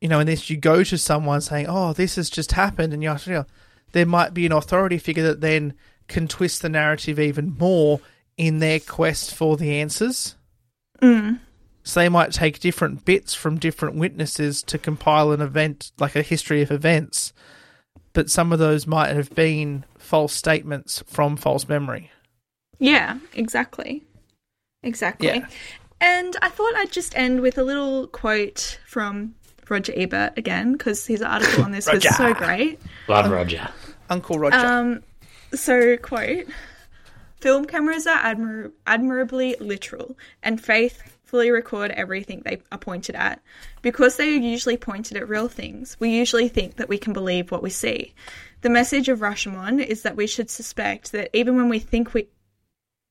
you know, unless you go to someone saying, "Oh, this has just happened," and you're, you know, there might be an authority figure that then can twist the narrative even more in their quest for the answers. Mm. So they might take different bits from different witnesses to compile an event, like a history of events. But some of those might have been false statements from false memory. Yeah, exactly. Exactly. Yeah. And I thought I'd just end with a little quote from Roger Ebert again because his article on this was so great. Love Roger. Uncle Roger. Um, so, quote Film cameras are admir- admirably literal and faithfully record everything they are pointed at. Because they are usually pointed at real things, we usually think that we can believe what we see. The message of Rashomon is that we should suspect that even when we think we.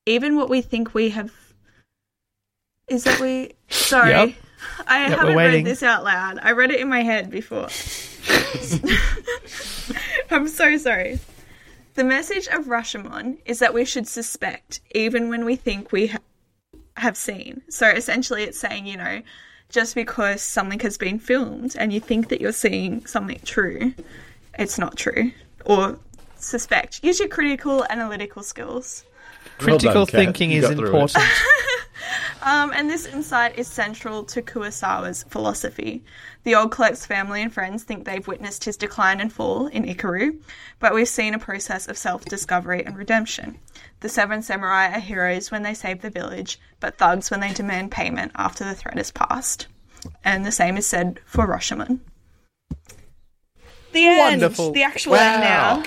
Even what we think we have. Is that we. Sorry. Yep. I Yep, haven't read this out loud. I read it in my head before. I'm so sorry. The message of Rashomon is that we should suspect even when we think we ha- have seen. So essentially, it's saying, you know, just because something has been filmed and you think that you're seeing something true, it's not true. Or suspect. Use your critical analytical skills. Well Critical done, thinking You is got through it. important. Um, and this insight is central to Kurosawa's philosophy. The old clerk's family and friends think they've witnessed his decline and fall in Ikiru, but we've seen a process of self discovery and redemption. The seven samurai are heroes when they save the village, but thugs when they demand payment after the threat is passed. And the same is said for Rashomon. The end. Wonderful. The actual Wow. end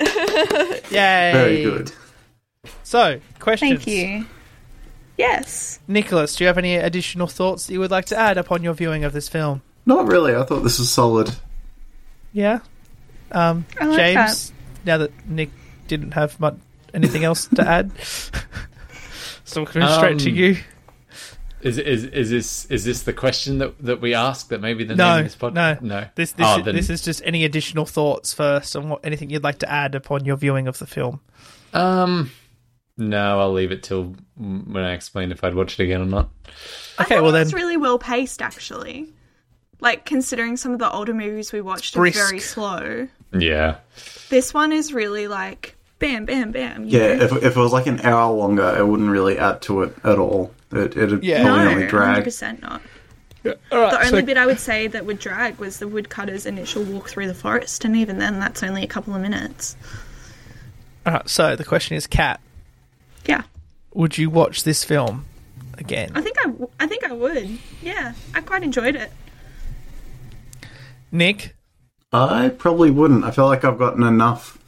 now. Yay! Very good. So, questions. Thank you. Yes. Nicholas, do you have any additional thoughts that you would like to add upon your viewing of this film? Not really. I thought this was solid. Yeah. Um, I like James, now that Nick didn't have much, anything else to add, so coming straight to Um, you. Is is is this is this the question that that we ask that maybe the No, name of this pod- no, no This this, Oh, is, then- this is just any additional thoughts first, and what anything you'd like to add upon your viewing of the film. um no I'll leave it till when I explain if I'd watch it again or not. Okay, I well thought then, it's really well paced, actually. Like considering some of the older movies we watched Brisk. are very slow. Yeah, This one is really like bam, bam, bam. Yeah, know? if, if it was like an hour longer, it wouldn't really add to it at all. It, it'd Yeah. probably no, only drag. hundred percent not. All right, The only so- bit I would say that would drag was the woodcutter's initial walk through the forest, and even then, that's only a couple of minutes. all right, so the question is, Kat, Yeah, would you watch this film again? I think I, w- I think I would. Yeah, I quite enjoyed it. Nick, I probably wouldn't. I feel like I've gotten enough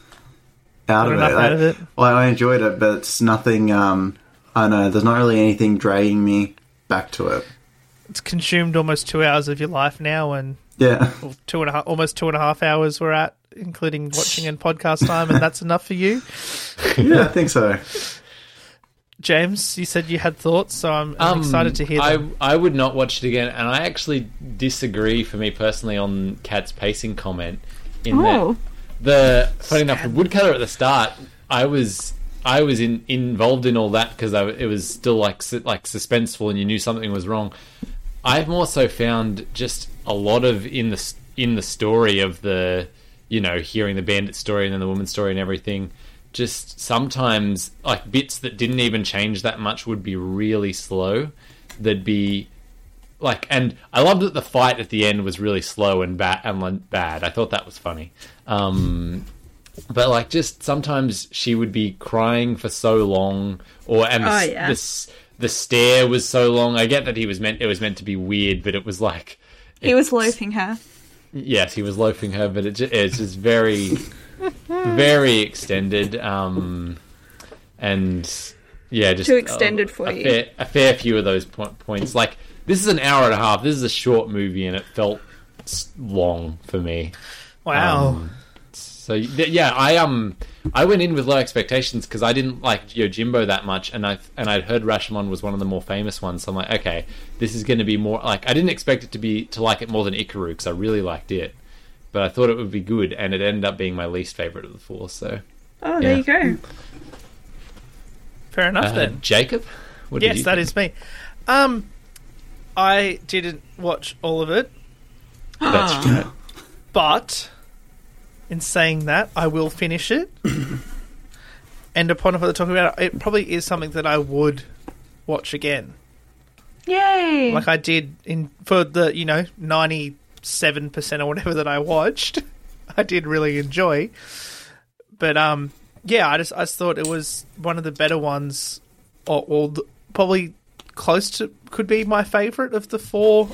out, Got of, enough it. out I, of it? Well, I enjoyed it, but it's nothing. Um, I don't know. There's not really anything dragging me back to it. it's consumed almost two hours of your life now, and Yeah, well, two and a half, almost two and a half hours we're at, including watching and podcast time, and that's enough for you. yeah, I think so. James, you said you had thoughts, so I'm, I'm excited to hear Um, I, them. I would not watch it again, and I actually disagree for me personally on Kat's pacing comment. In Oh. that the funny enough, the woodcutter at the start, I was I was in, involved in all that because it was still like su- like suspenseful, and you knew something was wrong. I've more so found just a lot of in the in the story of the you know hearing the bandit story and then the woman's story and everything. Just sometimes like bits that didn't even change that much would be really slow. There'd be like, and I loved that the fight at the end was really slow and bad and bad. I thought that was funny. Um, but like, just sometimes she would be crying for so long, or and the, Oh, yeah. the the stare was so long. I get that he was meant it was meant to be weird, but it was like He was loafing her. Yes, he was loafing her, but it it's just very, very extended. Um, and yeah, just Too extended a, for a you. Fair, a fair few of those po- points. Like this is an hour and a half. This is a short movie, and it felt long for me. Wow. Um, so th- yeah, I um I went in with low expectations because I didn't like Yojimbo that much, and I and I'd heard Rashomon was one of the more famous ones. So I'm like, okay, this is going to be more like I didn't expect it to be to like it more than Ikiru because I really liked it, but I thought it would be good, and it ended up being my least favorite of the four. So Oh, there Yeah. you go. Fair enough uh, then. Jacob, what did Yes, you that think? is me. Um, I didn't watch all of it, That's right. but in saying that, I will finish it. and upon further talking about it, it probably is something that I would watch again, Yay! like I did in for the you know ninety seven percent or whatever that I watched. I did really enjoy, but um, yeah, I just I just thought it was one of the better ones, or, or the, probably close to could be my favorite of the four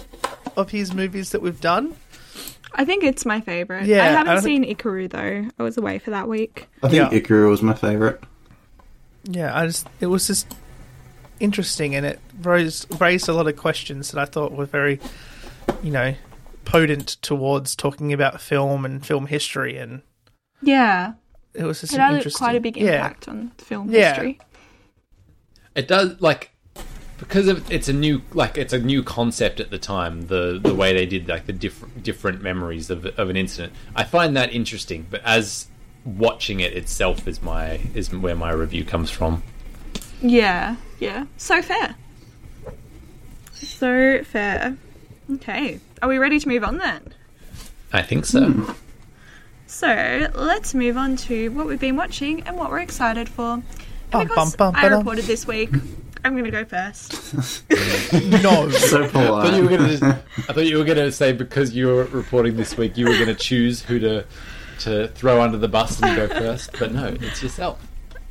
of his movies that we've done. I think it's my favourite. Yeah, I I haven't don't seen Ikiru though. I was away for that week. I think Yeah. Ikiru was my favorite. Yeah, I just it was just interesting, and it raised raised a lot of questions that I thought were very, you know, potent towards talking about film and film history, and Yeah, it was just it had interesting. quite a big Yeah. impact on film Yeah. history. It does like because of, it's a new like it's a new concept at the time. The the way they did like the different different memories of of an incident. I find that interesting, but as watching it itself is my is where my review comes from. Yeah, yeah. So fair. So fair. Okay, are we ready to move on then? I think so. So let's move on to what we've been watching and what we're excited for. Bum, because bum, bum, I reported this week, I'm going to go first. no. So I thought you were polite. gonna. I thought you were gonna say because you were reporting this week, you were gonna choose who to to throw under the bus and go first. But no, it's yourself.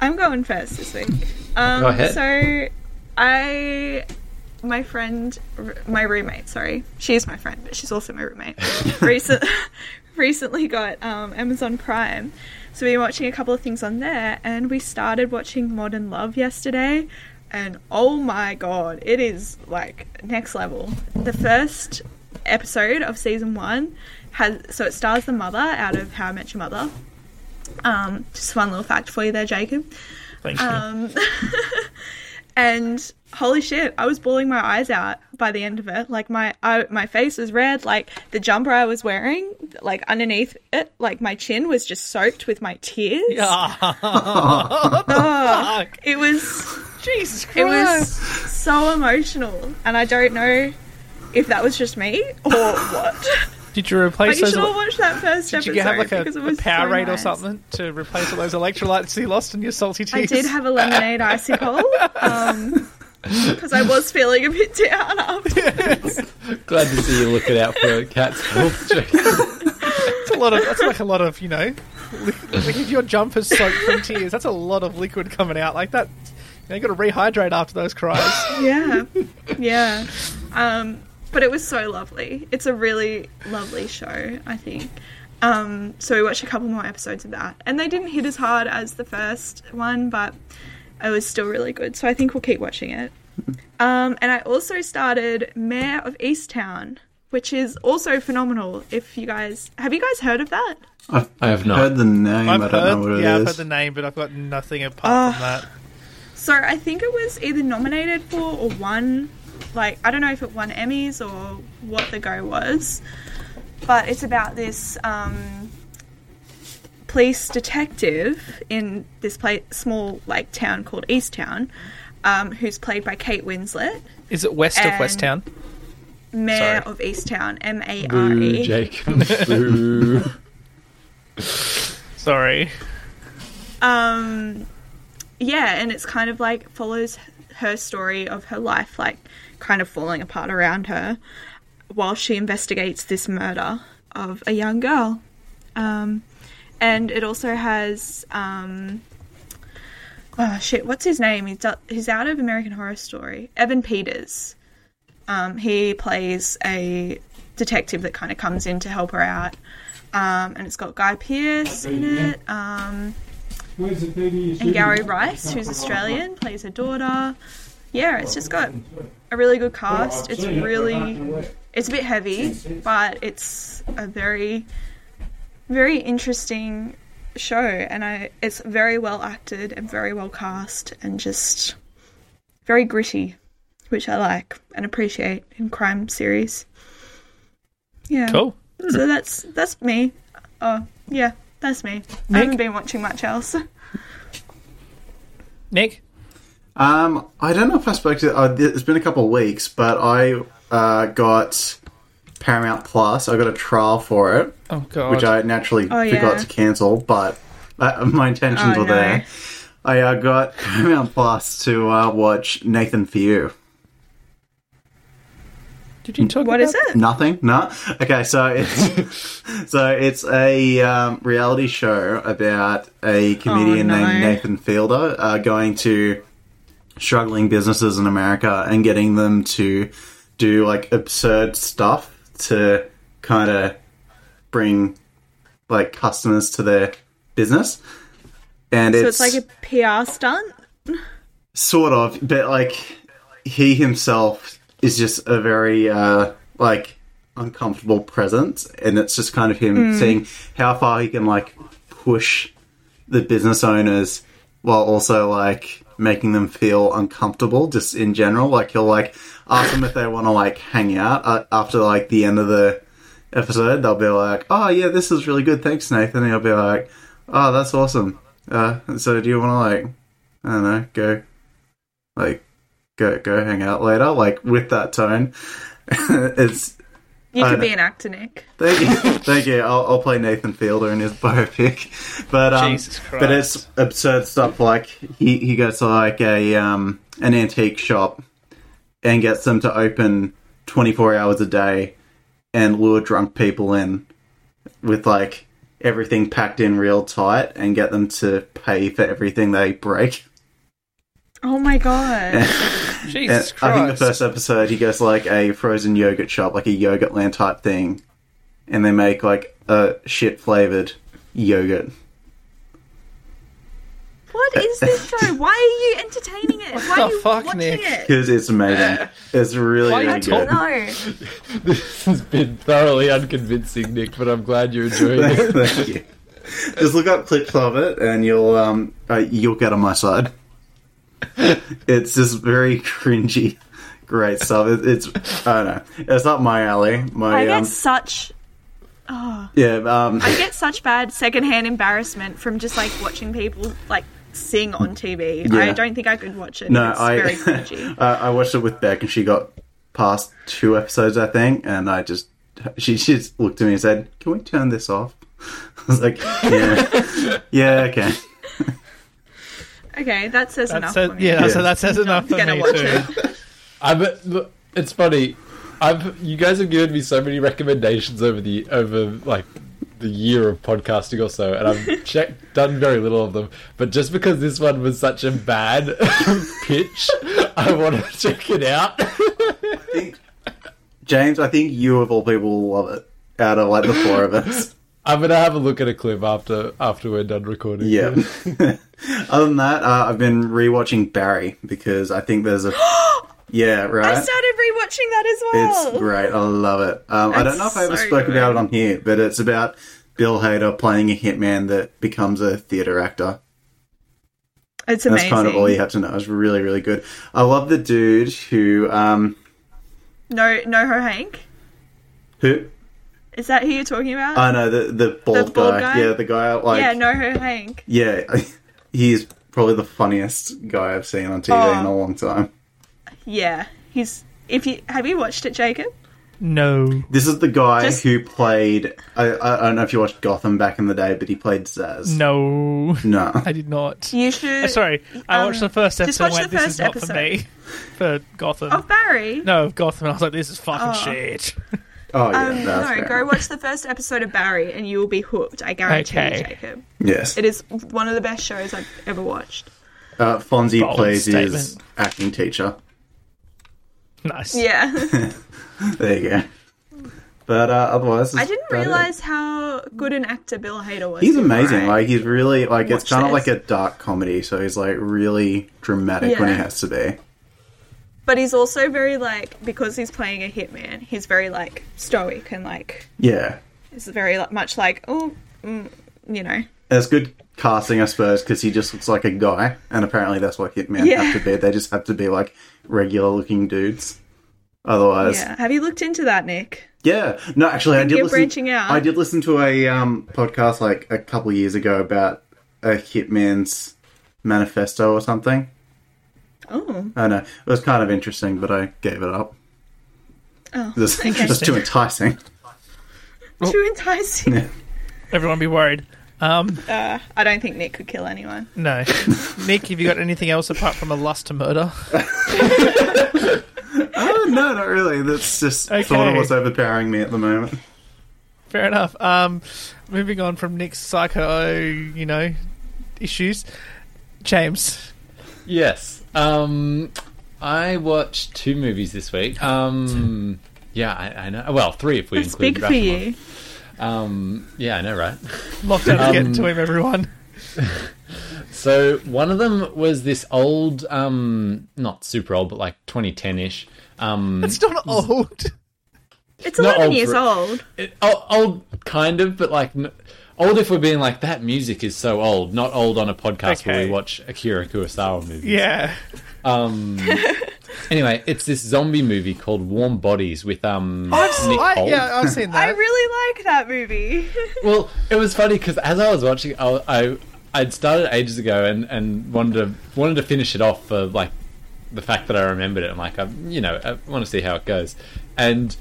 I'm going first this week. Um, Go ahead. So, I, my friend, my roommate, sorry, she's my friend, but she's also my roommate. recent, recently got um, Amazon Prime, so we were watching a couple of things on there, and we started watching Modern Love yesterday, and oh my god, it is like next level. The first episode of season one has so it stars the mother out of How I Met Your Mother. Um, just one little fact for you there, Jacob. Thank you. Um, and holy shit, I was bawling my eyes out by the end of it. Like my I, my face was red. Like the jumper I was wearing, like underneath it, like my chin was just soaked with my tears. Oh, it was Jesus Christ. it was so emotional, and I don't know if that was just me or what. Did you But replace you those? should all watch that first Did episode you have like a, a was power so rate or something to replace all those electrolytes you lost in your salty teeth? I did have a lemonade icicle. Um, because I was feeling a bit down after. Glad to see you looking out for a Kat's health check. That's a lot of. That's like a lot of you know. Like if your jumper's soaked from tears, that's a lot of liquid coming out like that. You, know, you got to rehydrate after those cries. yeah, yeah. Um, but it was so lovely. It's a really lovely show, I think. Um, so we watched a couple more episodes of that, and they didn't hit as hard as the first one, but it was still really good. So I think we'll keep watching it. Um, and I also started Mare of Easttown, which is also phenomenal. If you guys have you guys heard of that? I've I have not. heard the name. I've I don't heard, know what it yeah, is. I've heard the name, but I've got nothing apart from Oh. that. So I think it was either nominated for or won. Like I don't know if it won Emmys or what the go was, but it's about this um, police detective in this pla small like town called Easttown, um, who's played by Kate Winslet, Is it west of And- Westtown? Mare Sorry. of Easttown, M A R Boo, E. Jake. Boo. Sorry. um yeah and it's kind of like follows her story of her life like kind of falling apart around her while she investigates this murder of a young girl. Um and it also has um oh shit what's his name? He's, he's out of american horror story. Evan peters. Um he plays a detective that kind of comes in to help her out. Um, and it's got Guy Pearce in it. Um, and Angourie Rice, who's Australian, plays her daughter. Yeah, it's just got a really good cast. It's really, it's a bit heavy, but it's a very, very interesting show, and I, it's very well acted and very well cast, and just very gritty, which I like and appreciate in crime series. Yeah. Cool. So that's that's me. Oh yeah, that's me. I haven't been watching much else. Nick? Um, I don't know if I spoke to. Uh, it's been a couple of weeks, but I uh, got Paramount Plus. I got a trial for it, Oh, God. which I naturally Oh, yeah. forgot to cancel, but uh, my intentions Oh, were no. there. I uh, got Paramount Plus to uh, watch Nathan for You. Did you talk What about is it? Nothing? No. Okay, so it's so it's a um, reality show about a comedian Oh, no. named Nathan Fielder uh, going to struggling businesses in America and getting them to do like absurd stuff to kind of bring like customers to their business. And So it's, it's like a PR stunt. sort of but like he himself is just a very uh like uncomfortable presence and it's just kind of him seeing how far he can like push the business owners while also like making them feel uncomfortable just in general. Like he'll like ask them if they want to like hang out uh, after like the end of the episode they'll be like oh yeah this is really good. Thanks nathan. And he'll be like oh that's awesome. Uh so do you want to like I don't know, go like go go hang out later, like with that tone. it's You could be an actor, Nick. thank you, thank you. I'll, I'll play Nathan Fielder in his biopic, but um, Jesus but it's absurd stuff. Like he he goes to like a um an antique shop and gets them to open twenty four hours a day and lure drunk people in with like everything packed in real tight and get them to pay for everything they break. Oh my god. Jesus And Christ. I think the first episode he goes to like a frozen yogurt shop, like a yogurt land type thing, and they make like a shit flavored yogurt. what is this show? Why are you entertaining it? Why are you fuck, watching Nick? it? Because it's amazing. It's really, Why really good. No. this has been thoroughly unconvincing, Nick, but I'm glad you're enjoying it. Thank you. Just look up clips of it, and you'll um uh, you'll get on my side. It's just very cringy, great stuff. It, it's I don't know. It's not my alley. My I get um such oh, yeah um I get such bad secondhand embarrassment from just like watching people like sing on TV. I don't think I could watch it. No, it's I very cringy. I I watched it with Beck, and she got past two episodes, I think, and I just she she just looked at me and said, "Can we turn this off?" I was like, "Yeah, yeah, okay." Okay, that says That enough says, for me. yeah, Yeah. so that says enough for gonna me watch too. it. I've look, it's funny. I've you guys have given me so many recommendations over the over like the year of podcasting or so, and I've checked done very little of them. But just because this one was such a bad pitch, I want to check it out. James, I think you of all people will love it. Out of like the four of us. I'm gonna have a look at a clip after after we're done recording. Yeah. Other than that, uh, I've been rewatching Barry because I think there's a yeah right. I started rewatching that as well. It's great. I love it. Um, I don't know if I ever so spoke good. about it on here, but it's about Bill Hader playing a hitman that becomes a theater actor. It's That's kind of all you have to know. It's really, really good. I love the dude who um No, NoHo Hank. who Is that who you're talking about? I know the the bald, bald guy. guy? Yeah, the guy like yeah, NoHo Hank. yeah, he's probably the funniest guy I've seen on TV Oh. in a long time. Yeah, he's. If you have you watched it, Jacob? No. This is the guy Just- who played. I, I I don't know if you watched Gotham back in the day, but he played Zsasz. No. No. I did not. You should. Uh, sorry, I um, watched the first episode and watch went, the this first is not for episode. me. For Gotham. Of Barry. No, of Gotham. I was like, this is fucking Oh. shit. Oh yeah, Um, that's no, fair. go watch the first episode of Barry, and you will be hooked. I guarantee Okay. you, Jacob. Yes. It is one of the best shows I've ever watched. Uh, Fonzie Bold plays his acting teacher. Nice. Yeah, There you go. But uh, otherwise, I didn't about it. realize how good an actor Bill Hader was. he's amazing. Like he's really like it's Watch kind of like a dark comedy, so he's like really dramatic when he has to be. But he's also very like because he's playing a hitman. He's very like stoic and like Yeah, it's very like, much like oh, mm, you know. it's good casting, I suppose, because he just looks like a guy, and apparently that's what hitmen Yeah. have to be. They just have to be like regular looking dudes. Otherwise, Yeah, have you looked into that, Nick? Yeah, no, actually, I did you're listen. branching out. I did listen to a um, podcast like a couple years ago about a hitman's manifesto or something. Oh, I know it was kind of interesting, but I gave it up. oh, Just, okay. just too enticing. too enticing. Everyone be worried. Um, Uh, I don't think Nick could kill anyone. no. Nick, have you got anything else apart from a lust to murder? oh no, not really. That's just Okay. sort of what's overpowering me at the moment. Fair enough. Um, moving on from Nick's psycho, you know, issues. James. Yes. Um, I watched two movies this week. Um, yeah, I, I know. Well, three if we That's include big for Rashomon. you. Um, yeah, I know, right? Lockdown's Um, getting to him, everyone. So one of them was this old, um, not super old, but like 2010-ish. Um, It's not old. It's Not 11 old years for- old. it, old, old, kind of, but like n- old if we're being like that music is so old. Not old on a podcast where we watch Akira Kurosawa movies. Yeah. Um. anyway, it's this zombie movie called Warm Bodies with um I've, Nick I, Hoult. yeah, I've seen that. I really like that movie. Well, it was funny because as I was watching, I, I I'd started ages ago and, and wanted to wanted to finish it off for like the fact that I remembered it. I'm like, I, you know, I want to see how it goes, and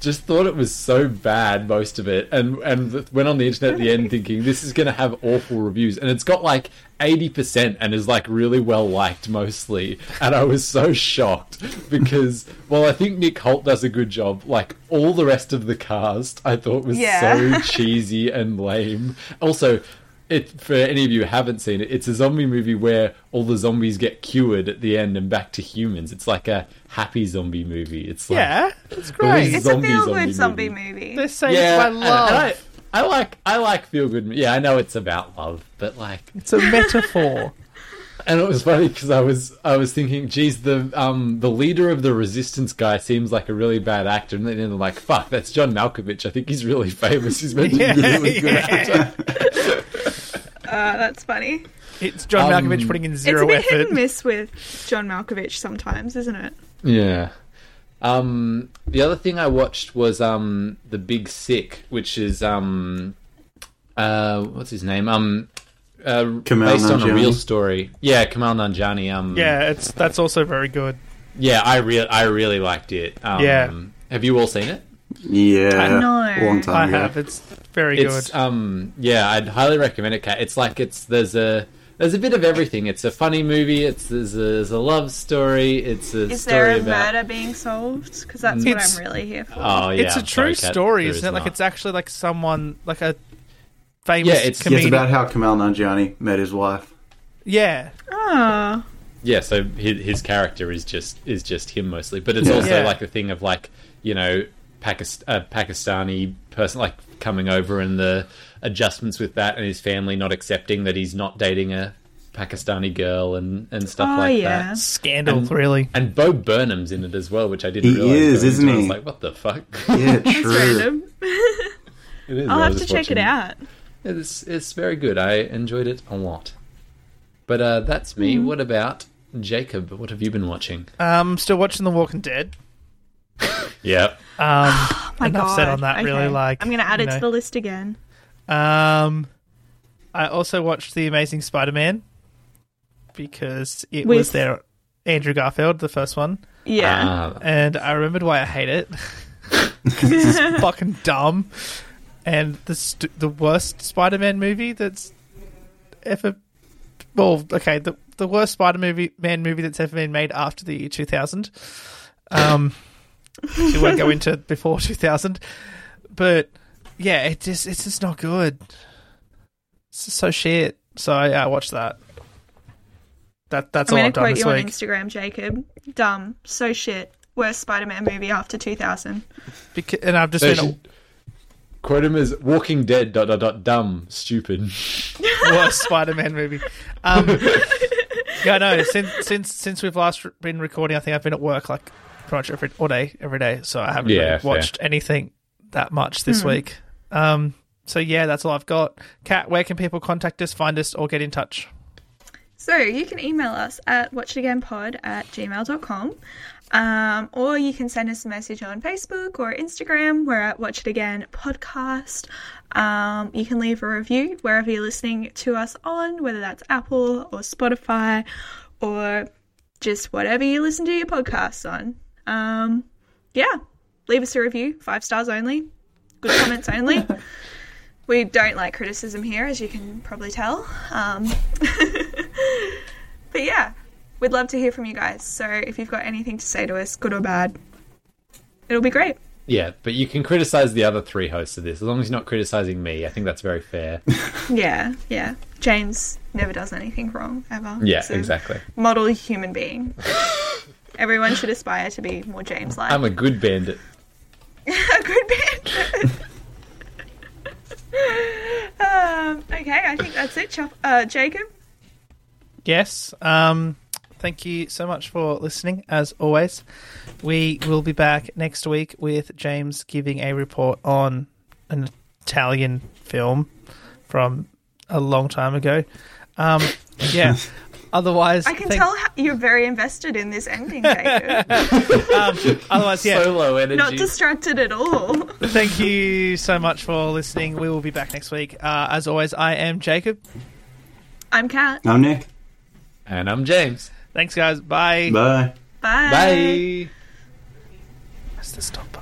just thought it was so bad most of it, and and went on the internet at the end thinking this is going to have awful reviews, and it's got like eighty percent and is like really well liked mostly, and I was so shocked because well, I think Nick Hoult does a good job. Like all the rest of the cast, I thought was Yeah. so cheesy and lame. Also. It, for any of you who haven't seen it, it's a zombie movie where all the zombies get cured at the end and back to humans. It's like a happy zombie movie. It's like, yeah, it's great. It's Zombie, a feel zombie good zombie movie. movie. They're saying yeah, my love. and I, I like I like feel good. Yeah, I know it's about love, but like, It's a metaphor. and it was funny because I was I was thinking, geez, the um the leader of the resistance guy seems like a really bad actor, and then they're like, fuck, that's John Malkovich. I think he's really famous. He's meant to be a really good Yeah. actor. Uh, that's funny. It's John Um, Malkovich putting in zero It's zero a bit hit and miss with John Malkovich sometimes, isn't it? Yeah. Um, the other thing I watched was um, The Big Sick, which is um, uh, what's his name? Um, uh, Kumail based on a real story. Yeah, Kumail Nanjiani. Um, Yeah, it's that's also very good. yeah, I really, I really liked it. Um, Yeah. have you all seen it? Yeah, know. long time I ago. have. It's very It's good. um, yeah, I'd highly recommend it. Kat. It's like it's there's a there's a bit of everything. It's a funny movie. It's there's a, there's a love story. It's a Is story there a about. murder being solved? Because that's It's- what I'm really here for. Oh yeah, it's a I'm true sorry, Kat, story, there isn't is it? Like it's actually like someone like a famous Yeah, it's- It's comedian. about how Kumail Nanjiani met his wife. yeah, Oh, yeah. So his, his character is just is just him mostly, but it's Yeah. also Yeah. like the thing of like you know Pakist- a Pakistani person like coming over and the adjustments with that and his family not accepting that he's not dating a Pakistani girl and and stuff Oh, like yeah. that. scandal, And- really. And Bo Burnham's in it as well, which I didn't He realize. is, isn't into. I was he? like, what the fuck? Yeah, that's true. random. It is. I'll have to just check it watching- out. It's it's very good. I enjoyed it a lot. But uh, that's me. Hmm. What about Jacob? What have you been watching? Um, still watching The Walking Dead. Yep. Um, My enough God. said on that. Okay. Really, like I'm going to add you it to the list again. Um, I also watched the Amazing Spider-Man because it With- was there. Andrew Garfield, the first one, Yeah. Ah, and I remembered why I hate it. 'Cause it's fucking dumb, and the st- the worst Spider-Man movie that's ever. Well, okay, the the worst Spider-Man movie that's ever been made after the year 2000. Um, we won't go into before 2000, but yeah, it just it's just not good. It's just so shit. So yeah, I watched that. That that's I'm all going I've to done quote this you on. Instagram, Jacob. Dumb. So shit. Worst Spider-Man movie after 2000. Beca- and I've just they been should quote him as Walking Dead. Dot dot dot. Dumb. Stupid. worst Spider-Man movie. Um, yeah, no. Since since since we've last been recording, I think I've been at work like pretty much every all day, every day. So I haven't Yeah, really fair. watched anything that much this week. Um, so yeah, that's all I've got. Kat, where can people contact us, find us, or get in touch? So you can email us at watchitagainpod at gmail.com. Um, or you can send us a message on Facebook or Instagram. We're at Watch It Again Podcast. Um, you can leave a review wherever you're listening to us on, whether that's Apple or Spotify or just whatever you listen to your podcasts on. Um, yeah, leave us a review, five stars only, good comments only. We don't like criticism here, as you can probably tell. Um, but yeah, we'd love to hear from you guys. So if you've got anything to say to us, good or bad, it'll be great. Yeah, but you can criticize the other three hosts of this as long as you're not criticizing me. I think that's very fair. Yeah, yeah. James never does anything wrong, ever. Yeah, exactly. Model human being. Everyone should aspire to be more James like. I'm a good bandit. a good bandit. um, okay, I think that's it, Chop- uh, Jacob. Yes. Um, thank you so much for listening. As always, we will be back next week with James giving a report on an Italian film from a long time ago. Um, yeah. Otherwise, I can thank- tell how you're very invested in this ending, Jacob. Um, otherwise, yeah. So low energy. Not distracted at all. Thank you so much for listening. We will be back next week. Uh, as always, I am Jacob. I'm Kat. I'm Nick. and I'm James. Thanks, guys. Bye. Bye. Bye. Bye. Press the stop button.